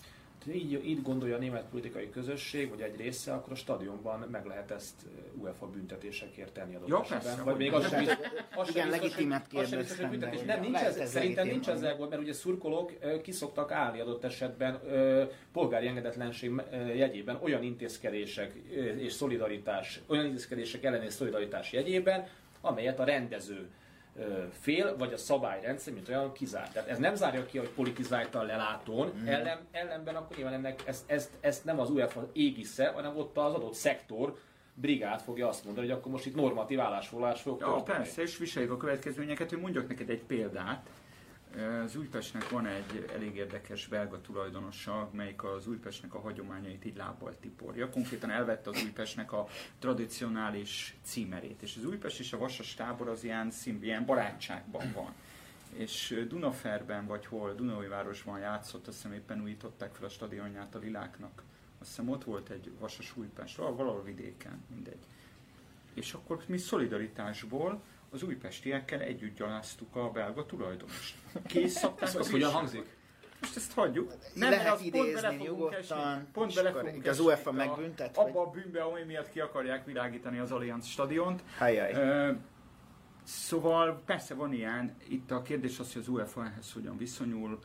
Így, így gondolja a német politikai közösség, vagy egy része, akkor a stadionban meg lehet ezt UEFA büntetésekért tenni adott Ja, esetben. persze, Vagy hogy még az sem biztos, az Igen, legitimet kérdeztem, büntetés. Nem, nincs ez, ez szerintem nincs ezzel gond, mert ugye szurkolók ö, ki szoktak állni adott esetben ö, polgári engedetlenség jegyében olyan intézkedések ö, és szolidaritás, olyan intézkedések ellen és szolidaritás jegyében, amelyet a rendező fél, vagy a szabályrendszer, mint olyan kizárt. Tehát ez nem zárja ki, hogy politizáltan lelátón, mm. ellen, ellenben akkor nyilván ennek ezt, ezt, ezt nem az UEFA égisze, hanem ott az adott szektor, brigád fogja azt mondani, hogy akkor most itt normatív állásfoglalás fog Ja, persze, és viseljük a következményeket, hogy mondjak neked egy példát. Az Újpestnek van egy elég érdekes belga tulajdonosa, melyik az Újpestnek a hagyományait így lábbal tiporja. Konkrétan elvette az Újpestnek a tradicionális címerét. És az Újpest és a Vasas tábor az ilyen, szín, ilyen barátságban van. És Dunaferben, vagy hol, városban játszott, azt hiszem éppen újították fel a stadionját a Liláknak. Azt hiszem ott volt egy Vasas Újpest, valahol vidéken, mindegy. És akkor mi szolidaritásból az újpestiekkel együtt gyaláztuk a belga tulajdonost. Kész szabták az hogyan hangzik? Most ezt hagyjuk. Nem, Lehet az idézni nyugodtan. Pont bele fogunk az UEFA megbüntet? Abba a bűnbe, ami miatt ki akarják világítani az Allianz stadiont. Hájjaj. Uh, szóval persze van ilyen, itt a kérdés az, hogy az UEFA ehhez hogyan viszonyul,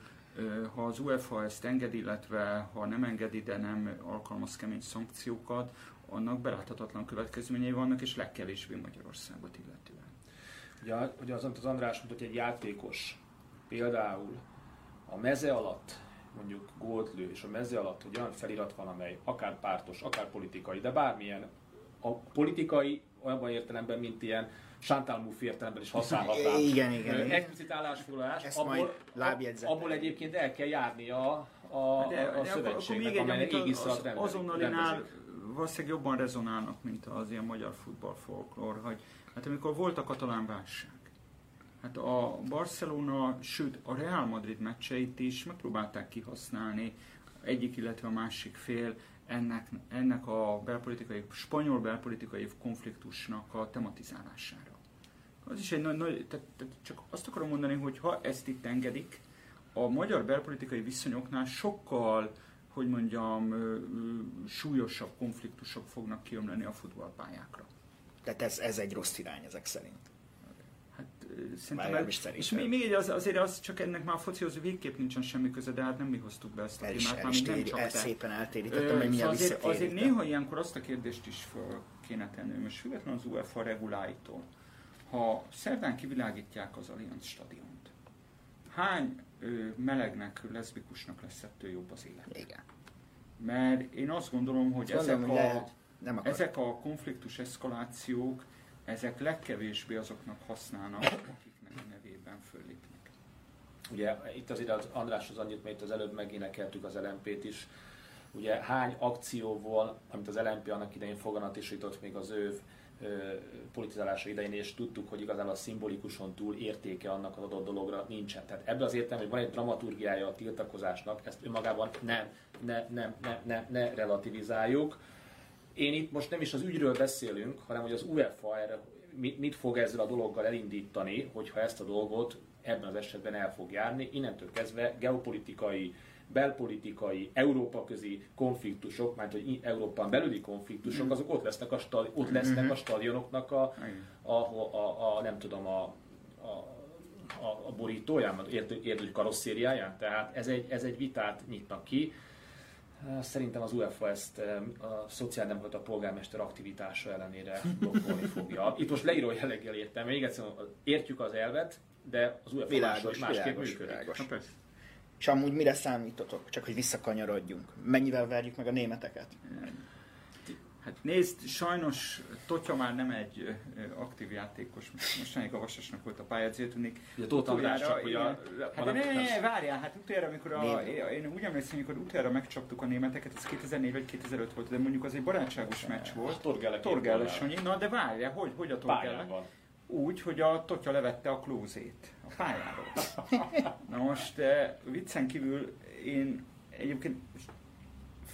ha az UEFA ezt engedi, illetve ha nem engedi, de nem alkalmaz kemény szankciókat, annak beláthatatlan következményei vannak, és legkevésbé Magyarországot illetően. Ugye, ugye az, az András mondta, hogy egy játékos például a meze alatt mondjuk gólt lő, és a meze alatt hogy olyan felirat van, amely akár pártos, akár politikai, de bármilyen, a politikai olyan értelemben, mint ilyen Chantal Mouffe értelemben is használhatnám. Igen, igen. igen. Explicit állásfoglalás, Ezt abból, abból egyébként el kell járni a, a, de, a, a szövetségnek, amely égisz az, az, azonnalinál valószínűleg jobban rezonálnak, mint az ilyen magyar futballfolklór, hogy hát amikor volt a katalán válság, hát a Barcelona, sőt a Real Madrid meccseit is megpróbálták kihasználni egyik, illetve a másik fél ennek, ennek a belpolitikai, spanyol belpolitikai konfliktusnak a tematizálására. Az is egy nagy, nagy tehát, tehát csak azt akarom mondani, hogy ha ezt itt engedik, a magyar belpolitikai viszonyoknál sokkal hogy mondjam, súlyosabb konfliktusok fognak kiömleni a futballpályákra. Tehát ez, ez egy rossz irány ezek szerint. Hát szerintem, el, és még, még az, azért az csak ennek már a focihoz végképp nincsen semmi köze, de hát nem mi hoztuk be ezt a el témát, már nem csak el, te. szépen eltérítettem, hogy szóval azért, azért néha ilyenkor azt a kérdést is fel kéne tenni, most független az UEFA reguláitól. Ha szerdán kivilágítják az Allianz stadiont, hány melegnek, leszbikusnak lesz ettől jobb az élet. Igen. Mert én azt gondolom, hogy ezek, mondom, a, nem ezek a konfliktus eszkalációk, ezek legkevésbé azoknak használnak, akiknek a nevében föllépnek. Ugye itt azért az Andráshoz annyit, mert itt az előbb megénekeltük az LMP-t is, ugye hány akció volt, amit az LMP annak idején foganatosított még az ő politizálása idején, és tudtuk, hogy igazából a szimbolikuson túl értéke annak az adott dologra nincsen. Tehát ebből az értelme, hogy van egy dramaturgiája a tiltakozásnak, ezt önmagában nem, ne, nem, ne, ne, ne relativizáljuk. Én itt most nem is az ügyről beszélünk, hanem hogy az UEFA erre mit fog ezzel a dologgal elindítani, hogyha ezt a dolgot ebben az esetben el fog járni. Innentől kezdve geopolitikai belpolitikai, Európa közi konfliktusok, mert hogy Európán belüli konfliktusok, azok ott lesznek a, stadi- ott lesznek a stadionoknak a, a, a, a, a nem tudom, a, a a, a borítóján, érdő karosszériáján. Tehát ez egy, ez egy vitát nyitnak ki. Szerintem az UEFA ezt a szociáldemokrata polgármester aktivitása ellenére blokkolni fogja. Itt most leíró jelleggel értem, még egyszer értjük az elvet, de az UEFA világos, másképp világos, működik. Világos. És amúgy mire számítotok? Csak hogy visszakanyarodjunk. Mennyivel verjük meg a németeket? Hát nézd, sajnos Totya már nem egy aktív játékos, mostanáig a Vasasnak volt a pályázó, tűnik. Ugye Tóta csak, hogy a... Hát ne, ne, ne, várjál, hát utána, amikor a, én úgy emlékszem, amikor utána megcsaptuk a németeket, ez 2004 vagy 2005 volt, de mondjuk az egy barátságos meccs volt. Torgelle. Torgelle Sanyi, na de várjál, hogy, hogy a Torgelle? Úgy, hogy a Totya levette a klózét a pályáról. Na most eh, viccen kívül én egyébként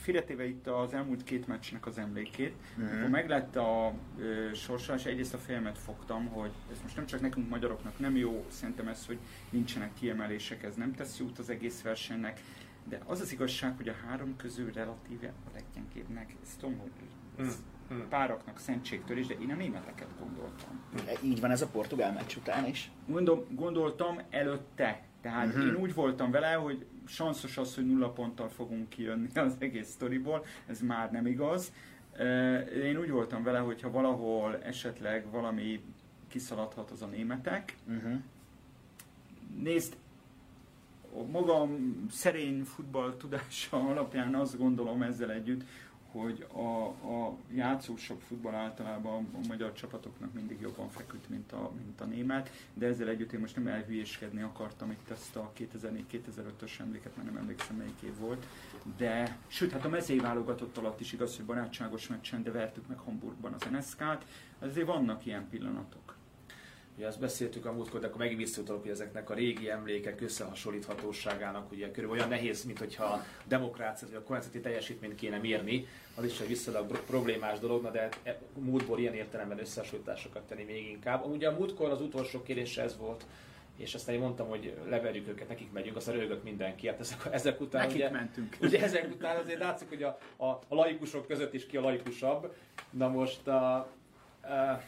félretéve itt az elmúlt két meccsnek az emlékét, uh-huh. akkor meglett a ö, sorsolás, egyrészt a filmet fogtam, hogy ez most nem csak nekünk magyaroknak nem jó, szerintem ez, hogy nincsenek kiemelések, ez nem tesz jót az egész versenynek, de az az igazság, hogy a három közül relatíve a leggyengébbnek, ez tudom, hogy ez uh-huh. páraknak szentségtől is, de én a németeket gondoltam. Így van ez a portugál meccs után is? Gondol, gondoltam előtte, tehát uh-huh. én úgy voltam vele, hogy sanszos az, hogy nulla ponttal fogunk kijönni az egész sztoriból, ez már nem igaz. Én úgy voltam vele, hogy ha valahol esetleg valami kiszaladhat, az a németek. Uh-huh. Nézd, magam szerény futball tudása alapján azt gondolom ezzel együtt, hogy a, a játszósabb futball általában a magyar csapatoknak mindig jobban feküdt, mint a, mint a német, de ezzel együtt én most nem elhülyéskedni akartam itt ezt a 2004-2005-ös emléket, mert nem emlékszem melyik év volt, de sőt, hát a mezei válogatott alatt is igaz, hogy barátságos meccsen, de vertük meg Hamburgban az NSK-t, azért vannak ilyen pillanatok. Ugye azt beszéltük a múltkor, de akkor megint visszautalok, hogy ezeknek a régi emlékek összehasonlíthatóságának ugye körülbelül olyan nehéz, mint hogyha a demokráciát vagy a kormányzati teljesítményt kéne mérni, az is egy viszonylag problémás dolog, na de e- múltból ilyen értelemben összehasonlításokat tenni még inkább. Ugye a múltkor az utolsó kérdés ez volt, és aztán én mondtam, hogy leverjük őket, nekik megyünk, aztán rögött mindenki. Hát ezek, ezek után nekik ugye, mentünk. ugye ezek után azért látszik, hogy a, a, a laikusok között is ki a laikusabb. Na most a, a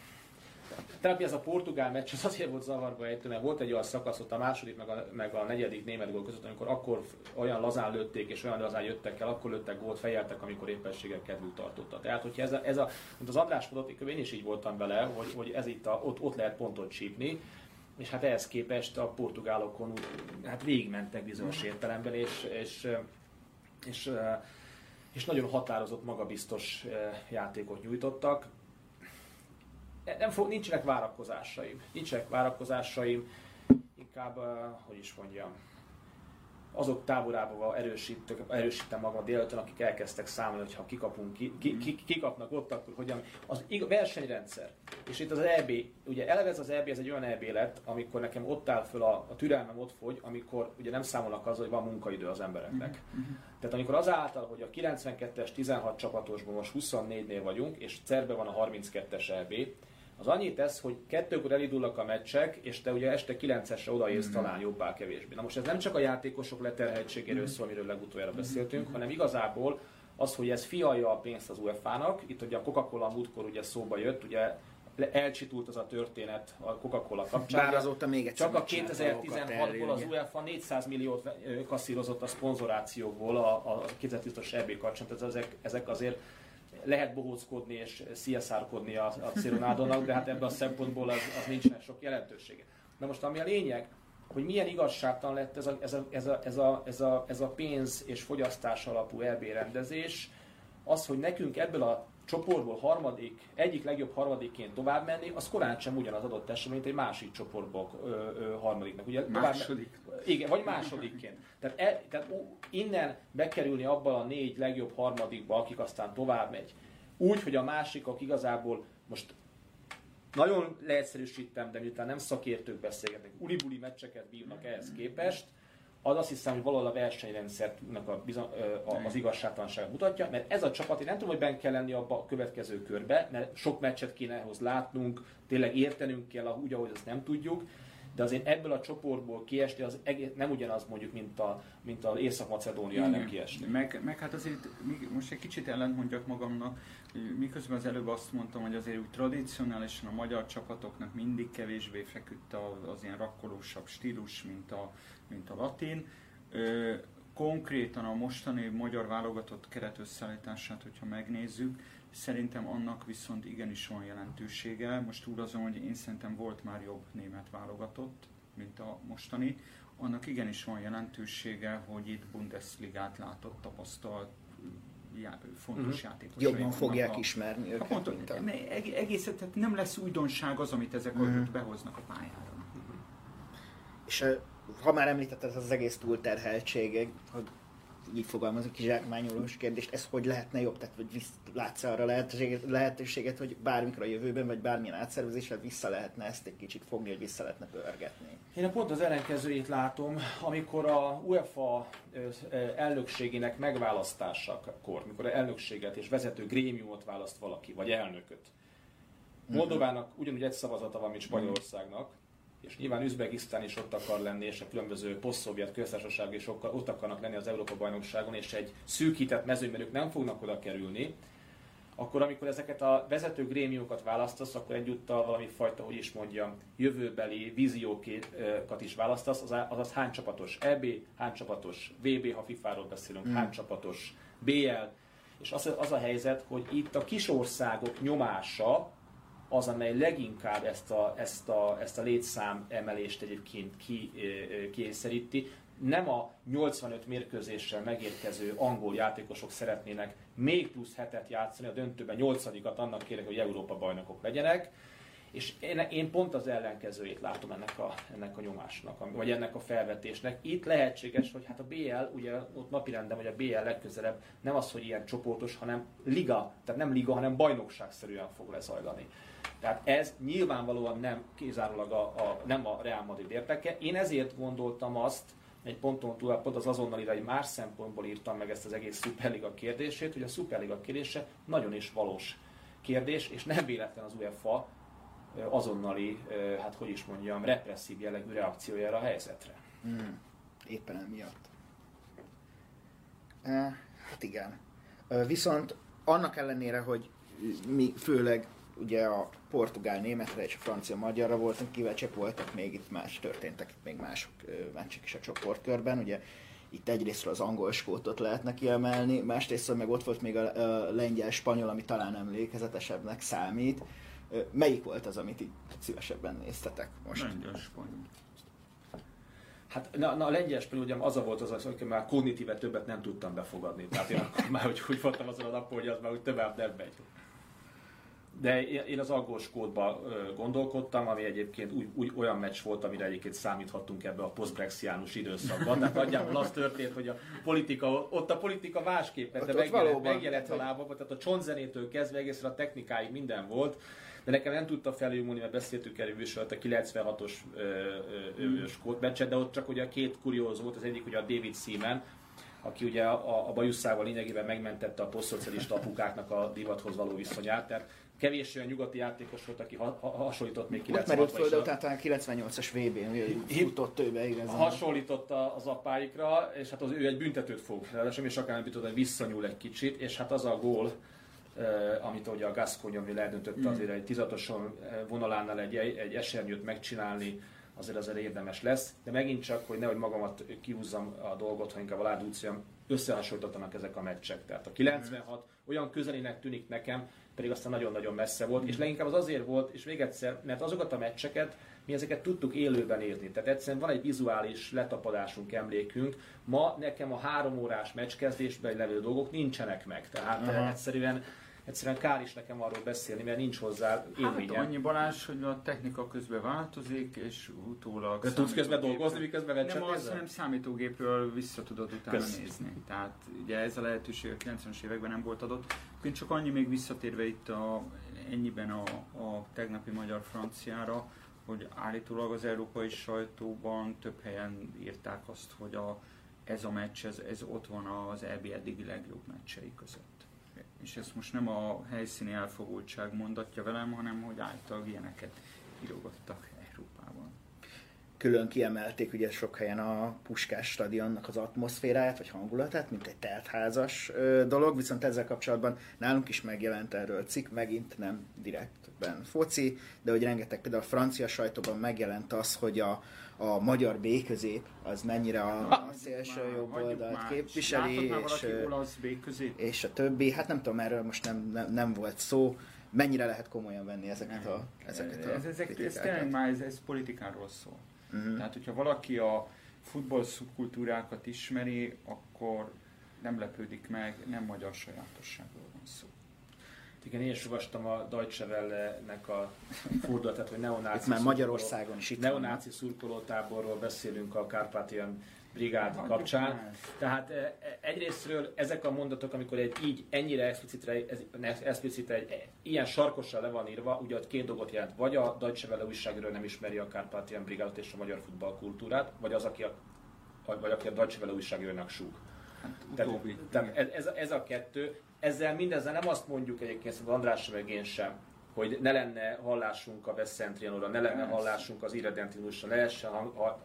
Talán ez a portugál meccs az azért volt zavarba ejtő, mert volt egy olyan szakasz ott a második meg a, meg a negyedik német gól között, amikor akkor olyan lazán lőtték és olyan lazán jöttek el, akkor lőttek gólt, fejeltek, amikor éppenséggel kedvük tartotta. Tehát, hogyha ez, a, ez a, mint az András mondott, én is így voltam vele, hogy, hogy ez itt a, ott, ott lehet pontot csípni, és hát ehhez képest a portugálokon hát végigmentek bizonyos értelemben, és, és, és, és nagyon határozott, magabiztos játékot nyújtottak nem fog, nincsenek várakozásaim. Nincsenek várakozásaim, inkább, uh, hogy is mondjam, azok táborába erősítem magam délután, akik elkezdtek számolni, hogy ha kikapunk, ki, ki, ki, kikapnak ott, akkor hogyan. Az versenyrendszer. És itt az EB, ugye eleve ez az EB, ez egy olyan EB lett, amikor nekem ott áll föl a, a türelmem ott fogy, amikor ugye nem számolnak azzal, hogy van munkaidő az embereknek. Uh-huh. Tehát amikor azáltal, hogy a 92-es 16 csapatosból most 24-nél vagyunk, és Cerbe van a 32-es EB, az annyit tesz, hogy kettőkor elindulnak a meccsek, és te ugye este 9-esre odaérsz mm. talán jobbá kevésbé. Na most ez nem csak a játékosok leterheltségéről szól, amiről legutoljára beszéltünk, mm. hanem igazából az, hogy ez fialja a pénzt az UEFA-nak. Itt ugye a Coca-Cola múltkor ugye szóba jött, ugye elcsitult az a történet a Coca-Cola kapcsán. Bár azóta még egyszer Csak a 2016-ból az UEFA 400 milliót kasszírozott a szponzorációkból a, a 2010-es EB kapcsán, tehát ezek, ezek azért lehet bohóckodni és CSR-kodni a, a Cironádónak, de hát ebben a szempontból az, az nincsen sok jelentősége. Na most ami a lényeg, hogy milyen igazságtalan lett ez a, ez a, ez a, ez a, ez a, ez a pénz és fogyasztás alapú EB az, hogy nekünk ebből a csoportból harmadik, egyik legjobb harmadikként tovább menni, az korán sem ugyanaz adott esemény, mint egy másik csoportból ö, ö, harmadiknak. Ugye, második. Tovább, igen, vagy másodikként. Tehát, e, tehát ó, innen bekerülni abban a négy legjobb harmadikba, akik aztán tovább megy. Úgy, hogy a másikok igazából most nagyon leegyszerűsítem, de miután nem szakértők beszélgetnek, ulibuli meccseket bírnak ehhez képest, az azt hiszem, hogy valahol a versenyrendszernek a, a, az igazságtalanságot mutatja, mert ez a csapat, én nem tudom, hogy benne kell lenni abba a következő körbe, mert sok meccset kéne ehhoz látnunk, tényleg értenünk kell, úgy, ahogy azt nem tudjuk, de azért ebből a csoportból kiesni az egész, nem ugyanaz mondjuk, mint a, mint a Észak-Macedónia nem kiesni. Meg, meg hát azért most egy kicsit ellent mondjak magamnak, miközben az előbb azt mondtam, hogy azért úgy tradicionálisan a magyar csapatoknak mindig kevésbé feküdt az ilyen rakkolósabb stílus, mint a, mint a latin. Ö, konkrétan a mostani magyar válogatott keretösszeállítását, hogyha megnézzük, szerintem annak viszont igenis van jelentősége. Most túl azon, hogy én szerintem volt már jobb német válogatott, mint a mostani, annak igenis van jelentősége, hogy itt Bundesligát látott, tapasztalt, já, fontos uh-huh. játékosai Jobban fogják a, ismerni őket. Pont, a... egész, tehát nem lesz újdonság az, amit ezek uh-huh. behoznak a pályára. Uh-huh. És ha már említetted az egész túlterheltség, hogy így fogalmazok, zsákmányolós kérdést, ez hogy lehetne jobb? Tehát, hogy látsz arra lehetőséget, lehetőséget, hogy bármikor a jövőben, vagy bármilyen átszervezéssel vissza lehetne ezt egy kicsit fogni, hogy vissza lehetne pörgetni? Én pont az ellenkezőjét látom, amikor a UEFA elnökségének megválasztásakor, mikor a elnökséget és vezető grémiumot választ valaki, vagy elnököt, mhm. Moldovának ugyanúgy egy szavazata van, mint Spanyolországnak, és nyilván Üzbegisztán is ott akar lenni, és a különböző poszt-szovjet köztársaság is ott akarnak lenni az Európa-bajnokságon, és egy szűkített mezőnyben ők nem fognak oda kerülni, akkor amikor ezeket a vezető grémiumokat választasz, akkor egyúttal valami fajta, hogy is mondjam, jövőbeli víziókat is választasz, az, azaz hány csapatos EB, hány csapatos VB, ha FIFA-ról beszélünk, mm. hány csapatos BL, és az, az a helyzet, hogy itt a kis országok nyomása az, amely leginkább ezt a, ezt a, ezt a létszám emelést egyébként ki, kényszeríti. nem a 85 mérkőzéssel megérkező angol játékosok szeretnének még plusz hetet játszani a döntőben, nyolcadikat annak kérek, hogy Európa bajnokok legyenek, és én, én pont az ellenkezőjét látom ennek a, ennek a nyomásnak, vagy ennek a felvetésnek. Itt lehetséges, hogy hát a BL, ugye ott napirenden, vagy a BL legközelebb nem az, hogy ilyen csoportos, hanem liga, tehát nem liga, hanem bajnokságszerűen fog lezajlani. Tehát ez nyilvánvalóan nem kizárólag a, a, nem a Real Madrid érdeke. Én ezért gondoltam azt, egy ponton túl, pont az azonnal egy más szempontból írtam meg ezt az egész Superliga kérdését, hogy a Superliga kérdése nagyon is valós kérdés, és nem véletlen az UEFA azonnali, hát hogy is mondjam, represszív jellegű reakciójára a helyzetre. Hmm. Éppen emiatt. E, hát igen. Viszont annak ellenére, hogy mi főleg ugye a portugál németre és a francia magyarra voltunk, kivel csak voltak még itt más, történtek itt még mások meccsek is a csoportkörben, ugye itt egyrészt az angol skótot lehetne kiemelni, másrészt meg ott volt még a, a lengyel-spanyol, ami talán emlékezetesebbnek számít. Melyik volt az, amit így szívesebben néztetek most? Lengyel-spanyol. Hát na, na a lengyel spanyol ugye az a volt az, hogy már kognitíve többet nem tudtam befogadni. Tehát én akkor már úgy, úgy voltam azon a napon, hogy az már úgy tovább nem megy. De én az aggós kódba gondolkodtam, ami egyébként úgy, úgy olyan meccs volt, amire egyébként számíthattunk ebbe a posztbrexiánus időszakban. Tehát nagyjából az történt, hogy a politika, ott a politika másképp, de megjelent, megjelent a lábakba, tehát a csontzenétől kezdve egészen a technikáig minden volt. De nekem nem tudta felülmúlni, mert beszéltük erről is, a 96-os skót meccset, de ott csak ugye két kurióz volt, az egyik ugye a David Seaman, aki ugye a, a bajusszával lényegében megmentette a posztszocialista apukáknak a divathoz való viszonyát. Tehát kevés olyan nyugati játékos volt, aki ha, ha, hasonlított még 96 föl, de utána 98-as VB-n futott ő be igazán. Hasonlította az apáikra, és hát az ő egy büntetőt fog, ráadásul és akár nem hogy visszanyúl egy kicsit, és hát az a gól, amit ugye a Gascogne eldöntötte mm. azért egy tizatoson vonalánál egy, egy esernyőt megcsinálni, azért azért érdemes lesz, de megint csak, hogy nehogy magamat kihúzzam a dolgot, ha inkább aládúciam, összehasonlítanak ezek a meccsek. Tehát a 96 olyan közelének tűnik nekem, pedig aztán nagyon-nagyon messze volt, és leginkább az azért volt, és még egyszer, mert azokat a meccseket mi ezeket tudtuk élőben nézni. Tehát egyszerűen van egy vizuális letapadásunk, emlékünk. Ma nekem a három órás meccskezdésben levő dolgok nincsenek meg. Tehát Aha. egyszerűen egyszerűen kár is nekem arról beszélni, mert nincs hozzá élményem. Hát annyi Balázs, hogy a technika közben változik, és utólag... De tudsz közben dolgozni, miközben meccset Nem az, hanem számítógépről vissza tudod utána Kösz. nézni. Tehát ugye ez a lehetőség a 90-es években nem volt adott. Én csak annyi még visszatérve itt a, ennyiben a, a tegnapi magyar-franciára, hogy állítólag az európai sajtóban több helyen írták azt, hogy a, ez a meccs, ez, ez ott van az EB eddigi legjobb meccsei között és ezt most nem a helyszíni elfogultság mondatja velem, hanem hogy által ilyeneket írogattak Európában. Külön kiemelték ugye sok helyen a Puskás stadionnak az atmoszféráját, vagy hangulatát, mint egy teltházas dolog, viszont ezzel kapcsolatban nálunk is megjelent erről cikk, megint nem direktben foci, de hogy rengeteg például a francia sajtóban megjelent az, hogy a, a magyar B-közép az mennyire a, a szélső jobb oldalt képviseli, és, és a többi, hát nem tudom, erről most nem, nem, nem volt szó, mennyire lehet komolyan venni ezeket a, ezeket a ez, ezek, ez tényleg már ez, ez politikáról szól. Uh-huh. Tehát, hogyha valaki a futball szubkultúrákat ismeri, akkor nem lepődik meg, nem magyar sajátosságról van szó. Igen, én is olvastam a Deutsche Welle-nek a fordulatát, hogy neonáci, már Magyarországon is itt neonáci szurkolótáborról beszélünk a Kárpátian brigád kapcsán. Tehát e, e, egyrésztről ezek a mondatok, amikor egy így ennyire explicitre, ez, explicitre egy, ilyen sarkosra le van írva, ugye ott két dolgot jelent. Vagy a Deutsche Welle újságról nem ismeri a Kárpátian brigádot és a magyar futballkultúrát, vagy az, aki a, vagy aki a Deutsche Welle újságírónak súg. Hát, tehát, tehát ez, ez, ez, a kettő, ezzel mindezzel nem azt mondjuk egyébként, hogy András meg én sem, hogy ne lenne hallásunk a West Centrianóra, ne lenne hallásunk az Irredentinusra, lehessen, ha, ha,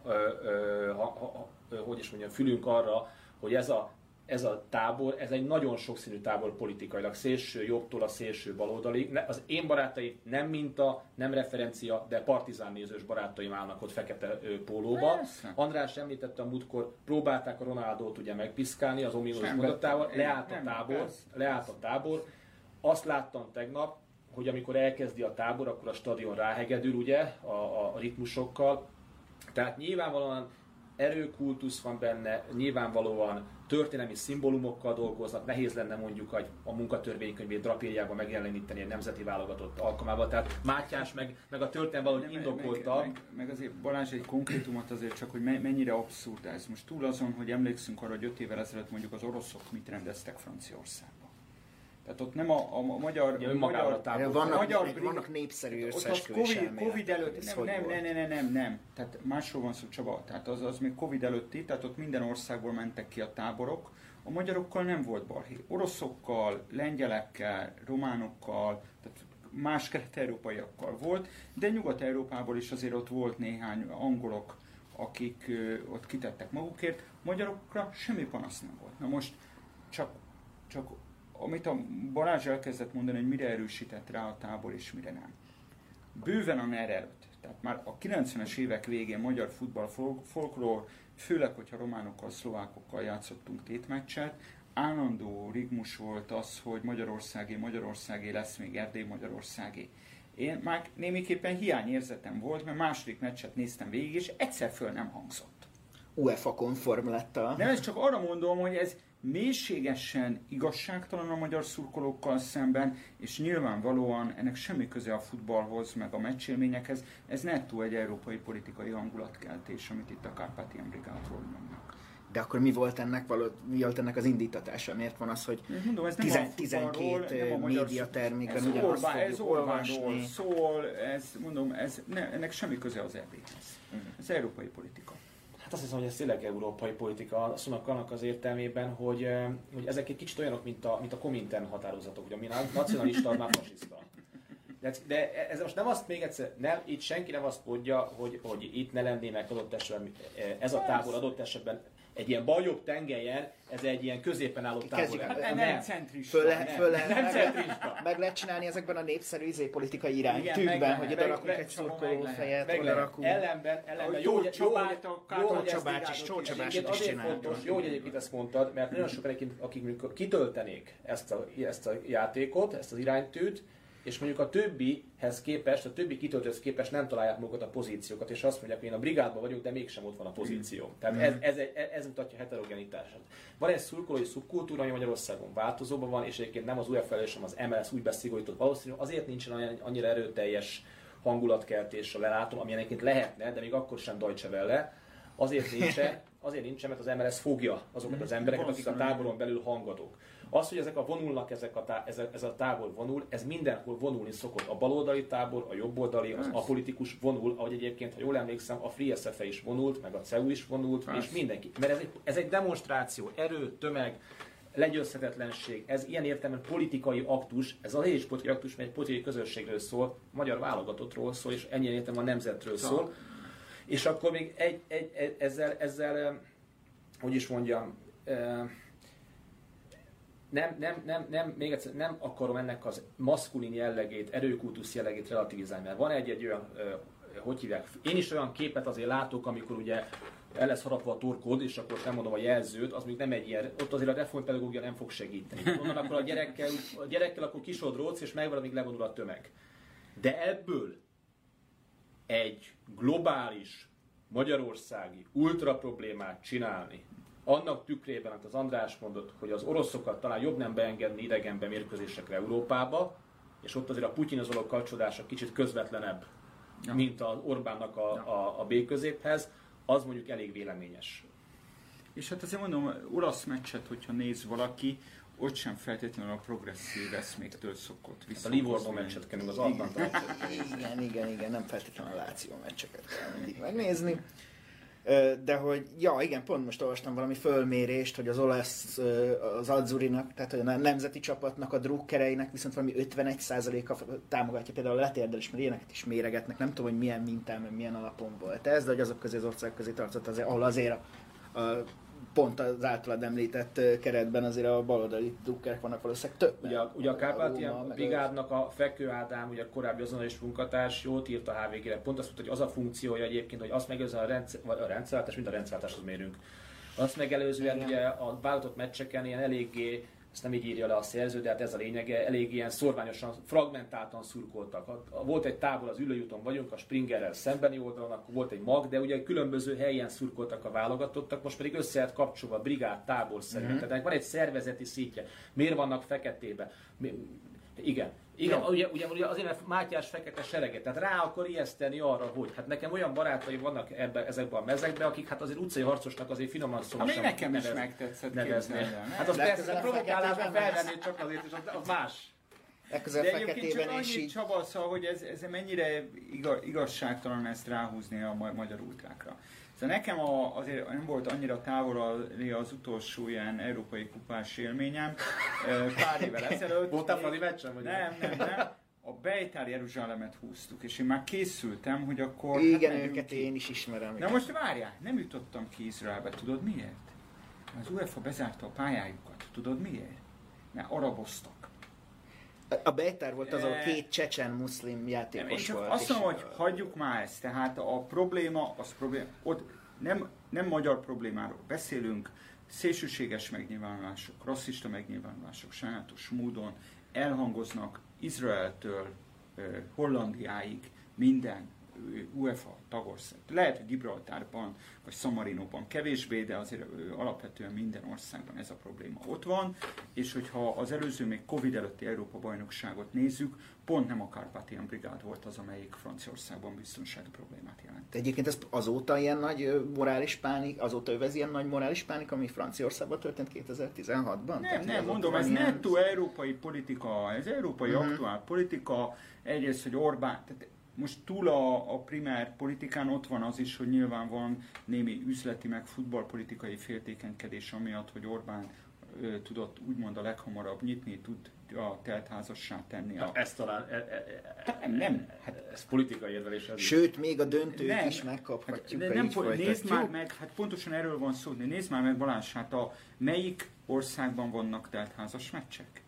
ha, ha, hogy is mondjam, fülünk arra, hogy ez a ez a tábor, ez egy nagyon sokszínű tábor politikailag, szélső jobbtól a szélső baloldalig. Az én barátaim nem minta, nem referencia, de partizán nézős barátaim állnak ott fekete pólóba. Persze. András említette a múltkor, próbálták a Ronaldot ugye megpiszkálni az ominós mondatával, leállt a tábor, persze. leállt a tábor. Azt láttam tegnap, hogy amikor elkezdi a tábor, akkor a stadion ráhegedül ugye a, a ritmusokkal. Tehát nyilvánvalóan erőkultusz van benne, nyilvánvalóan történelmi szimbólumokkal dolgoznak, nehéz lenne mondjuk a, a munkatörvénykönyvét drapériában megjeleníteni egy nemzeti válogatott alkalmával. Tehát Mátyás meg, meg a történelem valahogy indokolta. Meg, meg, meg, azért Balázs egy konkrétumot azért csak, hogy mennyire abszurd ez. Most túl azon, hogy emlékszünk arra, hogy 5 évvel ezelőtt mondjuk az oroszok mit rendeztek Franciaországban. Tehát ott nem a, a magyar... Ja, magyar, tábor, vannak, magyar vannak népszerű összesküvés COVID, COVID előtt, nem, nem, nem, nem, nem, nem, tehát másról van szó Csaba, tehát az, az még Covid előtti, tehát ott minden országból mentek ki a táborok, a magyarokkal nem volt balhé. Oroszokkal, lengyelekkel, románokkal, tehát más kelet-európaiakkal volt, de Nyugat-Európából is azért ott volt néhány angolok, akik ott kitettek magukért, magyarokra semmi panasz nem volt. Na most csak, csak amit a Balázs elkezdett mondani, hogy mire erősített rá a tábor és mire nem. Bőven a NER előtt, tehát már a 90-es évek végén magyar futball folklór, főleg, hogyha románokkal, szlovákokkal játszottunk tétmeccset, állandó rigmus volt az, hogy Magyarországé, Magyarországé lesz még Erdély Magyarországé. Én már némiképpen hiányérzetem volt, mert második meccset néztem végig, és egyszer föl nem hangzott. UEFA konform lett a... Nem, ez csak arra mondom, hogy ez mélységesen igazságtalan a magyar szurkolókkal szemben, és nyilvánvalóan ennek semmi köze a futballhoz, meg a meccsélményekhez. Ez nettó egy európai politikai hangulatkeltés, amit itt a Kárpátián brigádról mondnak. De akkor mi volt ennek, való, mi volt ennek az indítatása? Miért van az, hogy Mondom, ez nem 10, 12 médiatermékben ugyanazt Orbán, ez olvasni? szól, ez, mondom, ez, ne, ennek semmi köze az EB-hez. Ez európai politika. Hát azt hiszem, hogy ez tényleg európai politika szónak annak az értelmében, hogy, hogy ezek egy kicsit olyanok, mint a, mint a Komintern határozatok, ugye, ami nacionalista, már fasiszta. De, de ez most nem azt még egyszer, nem, itt senki nem azt mondja, hogy, hogy itt ne lennének adott esetben, ez a tábor adott esetben egy ilyen baljobb tengelyen, ez egy ilyen középen álló tábor. Hát nem, nem centrista. Föl, le, föl le, nem, nem centrista. Meg lehet csinálni ezekben a népszerű izé politikai iránytűkben, hogy oda rakunk egy szurkoló fejet, oda rakunk. Ellenben, ellenben jó, Csabát, jó, Csabát is, csináltunk. Jó, hogy egyébként ezt mondtad, mert nagyon sokan, akik kitöltenék ezt a, ezt a játékot, ezt az iránytűt, és mondjuk a többihez képest, a többi kitöltőhöz képest nem találják magukat a pozíciókat, és azt mondják, hogy én a brigádban vagyok, de mégsem ott van a pozíció. Mm. Tehát ez, mm. ez, ez, ez mutatja a heterogenitását. Van egy szurkolói szubkultúra, ami Magyarországon változóban van, és egyébként nem az UEFA sem az MLS úgy beszigorított, valószínűleg azért nincsen annyira erőteljes hangulatkeltés a lelátom, ami egyébként lehetne, de még akkor sem Deutsche Welle, azért nincsen, azért nincsen, mert az MLS fogja azokat az mm. embereket, akik a táboron belül hangadók. Az, hogy ezek a vonulnak, ezek a tá- ez, a, ez a tábor vonul, ez mindenhol vonulni szokott. A baloldali tábor, a jobboldali, az apolitikus vonul, ahogy egyébként, ha jól emlékszem, a Free SFE is vonult, meg a CEU is vonult, Persze. és mindenki. Mert ez egy, ez egy demonstráció, erő, tömeg, legyőzhetetlenség, ez ilyen értelemben politikai aktus, ez az is politikai aktus, mert egy politikai közösségről szól, magyar válogatottról szól, és ennyi értem a nemzetről szól. És akkor még egy, egy, ezzel, ezzel, hogy is mondjam, nem, nem, nem, nem, még egyszer, nem akarom ennek az maszkulin jellegét, erőkultusz jellegét relativizálni, mert van egy-egy olyan, hogy hívják, én is olyan képet azért látok, amikor ugye el lesz harapva a torkod, és akkor nem mondom a jelzőt, az még nem egy ilyen, ott azért a reformpedagógia nem fog segíteni. Onnan akkor a gyerekkel, a gyerekkel akkor kisodródsz, és megvan, amíg levonul a tömeg. De ebből egy globális magyarországi ultra problémát csinálni, annak tükrében, amit az András mondott, hogy az oroszokat talán jobb nem beengedni idegenbe mérkőzésekre Európába, és ott azért a Putyin az való kapcsolódása kicsit közvetlenebb, ja. mint az Orbánnak a, ja. a, a B-középhez, az mondjuk elég véleményes. És hát azért mondom, olasz meccset, hogyha néz valaki, ott sem feltétlenül a progresszív eszméktől szokott vissza. A Livorno meccset kell, az Atlanta Igen, igen, igen, nem feltétlenül a Láció meccseket kell mindig megnézni. De hogy, ja igen, pont most olvastam valami fölmérést, hogy az olasz, az Azzurinak, tehát hogy a nemzeti csapatnak a drukkereinek viszont valami 51%-a támogatja például a letérdelés, mert ilyeneket is méregetnek, nem tudom, hogy milyen mintán, milyen alapon volt ez, de hogy azok közé az ország közé tartott, azért, ahol azért a, a pont az általad említett keretben azért a baloldali drukkerek vannak valószínűleg több. Ugye, ugye a Kárpátián brigádnak a Fekő Ádám, ugye a korábbi azonnal munkatárs, jót írt a HVG-re. Pont azt mondta, hogy az a funkciója egyébként, hogy azt megelőzően a, rendszer, a rendszerváltás, mint a rendszerváltáshoz mérünk. Azt megelőzően ugye a válogatott meccseken ilyen eléggé ezt nem így írja le a szerző, de hát ez a lényege, elég ilyen szorványosan, fragmentáltan szurkoltak. Volt egy távol az ülőjúton vagyunk, a Springerrel szembeni oldalon, akkor volt egy mag, de ugye különböző helyen szurkoltak a válogatottak, most pedig össze lehet kapcsolva brigád, tábor szerint. Mm-hmm. Tehát van egy szervezeti szítje. Miért vannak feketébe? Mi, igen, igen, ja. ugye, ugye, ugye azért, mert Mátyás fekete sereget, tehát rá akar ijeszteni arra, hogy hát nekem olyan barátai vannak ebbe, ezekben a mezekben, akik hát azért utcai harcosnak azért finoman szól. Ami nekem nevez, is megtetszett nevezni. Hát az persze, provokálásban felvenni csak azért, és az, az más. Legközelebb De egyébként csak annyit így... Csaba, szóval, hogy ez, ez mennyire igazságtalan ezt ráhúzni a magyar ultrákra. Szóval nekem a, azért nem volt annyira távol az utolsó ilyen európai kupás élményem pár évvel ezelőtt. Voltál Fradi meccsen? Vagy nem, nem, nem. A Bejtár Jeruzsálemet húztuk, és én már készültem, hogy akkor... Igen, hát őket ki. én is ismerem. Na most várjál, nem jutottam ki Izraelbe, tudod miért? Az UEFA bezárta a pályájukat, tudod miért? Mert araboztak. A Bejtár volt az, a két csecsen muszlim játékos nem, volt. Azt mondom, hogy hagyjuk már ezt. Tehát a probléma, az probléma, ott nem, nem magyar problémáról beszélünk, szélsőséges megnyilvánulások, rasszista megnyilvánulások sajátos módon elhangoznak Izraeltől Hollandiáig minden UEFA tagország. Lehet, hogy Gibraltárban vagy Szamarinóban kevésbé, de azért alapvetően minden országban ez a probléma ott van, és hogyha az előző még Covid előtti Európa bajnokságot nézzük, pont nem a Carpathian Brigád volt az, amelyik Franciaországban biztonsági problémát jelent. Egyébként ez azóta ilyen nagy morális pánik, azóta övez ilyen nagy morális pánik, ami Franciaországban történt 2016-ban? Nem, Tehát nem, mondom, ez ilyen... nettó európai politika, ez európai uh-huh. aktuál politika, egyrészt, hogy Orbán, tehát most túl a, a primár politikán ott van az is, hogy nyilván van némi üzleti meg futballpolitikai féltékenykedés amiatt, hogy Orbán ö, tudott úgymond a leghamarabb nyitni, tud a teltházassá tenni. A... Hát ez talán... E, e, e, nem, nem. Hát ez politikai érvelés. Sőt, még a döntőt nem. is megkaphatjuk, hát, nem, nem Nézd már meg, hát pontosan erről van szó, nézd már meg Balázs, hát a melyik országban vannak teltházas meccsek?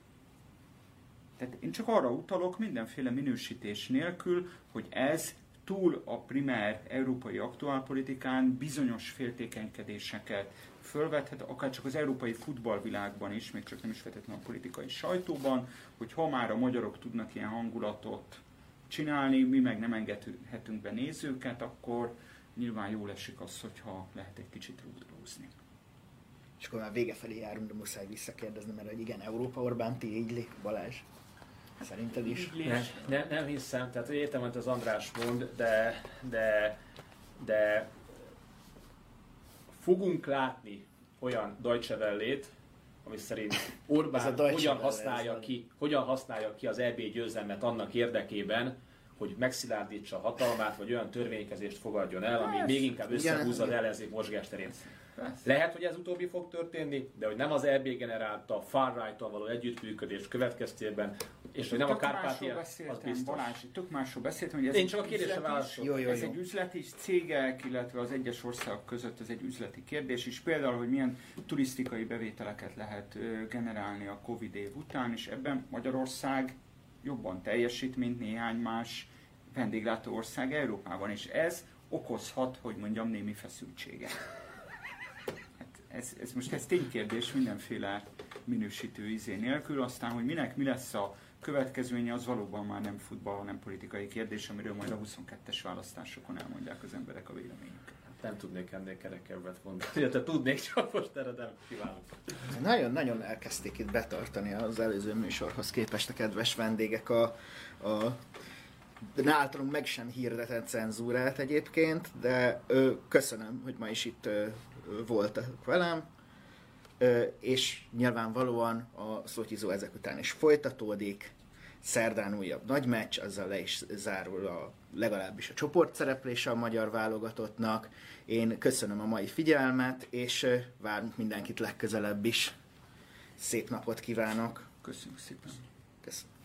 Tehát én csak arra utalok mindenféle minősítés nélkül, hogy ez túl a primer európai aktuálpolitikán bizonyos féltékenykedéseket fölvethet, akár csak az európai futballvilágban is, még csak nem is feltétlenül a politikai sajtóban, hogy ha már a magyarok tudnak ilyen hangulatot csinálni, mi meg nem engedhetünk be nézőket, akkor nyilván jól esik az, hogyha lehet egy kicsit rúdlózni. És akkor már vége felé járunk, de muszáj visszakérdezni, mert hogy igen, Európa Orbán ti így Balázs? Szerinted is? Nem, ne, nem hiszem, tehát értem, hogy az András mond, de, de, de fogunk látni olyan Deutsche Welle-t, ami szerint Orbán hogyan használja, ki, hogyan használja ki az EB győzelmet annak érdekében, hogy megszilárdítsa a hatalmát, vagy olyan törvénykezést fogadjon el, ami még inkább összehúzza az ellenzék mozgásterén. Lehet, hogy ez utóbbi fog történni, de hogy nem az EB generálta far right való együttműködés következtében, és hogy nem a Kárpátia, az biztos. Balázs, tök másról beszéltem, hogy ez Én csak a kérdésre válaszolok. Jó, jó, jó. Ez egy üzleti cégek, illetve az egyes országok között ez egy üzleti kérdés is. Például, hogy milyen turisztikai bevételeket lehet generálni a Covid év után, és ebben Magyarország jobban teljesít, mint néhány más vendéglátó ország Európában, és ez okozhat, hogy mondjam, némi feszültséget. Hát ez, ez most ez ténykérdés mindenféle minősítő izé nélkül, aztán, hogy minek mi lesz a következménye, az valóban már nem futball, hanem politikai kérdés, amiről majd a 22-es választásokon elmondják az emberek a véleményüket. Nem tudnék ennél kerekebbet mondani. Ja, te tudnék, csak most erre nem kívánok. Nagyon, nagyon elkezdték itt betartani az előző műsorhoz képest a kedves vendégek a, a de általunk meg sem hirdetett cenzúrát egyébként, de ö, köszönöm, hogy ma is itt ö, voltak velem, ö, és nyilvánvalóan a szótyizó ezek után is folytatódik, szerdán újabb nagy meccs, azzal le is zárul a, legalábbis a csoportszereplése a magyar válogatottnak. Én köszönöm a mai figyelmet, és várunk mindenkit legközelebb is. Szép napot kívánok! Köszönjük szépen! Köszönöm.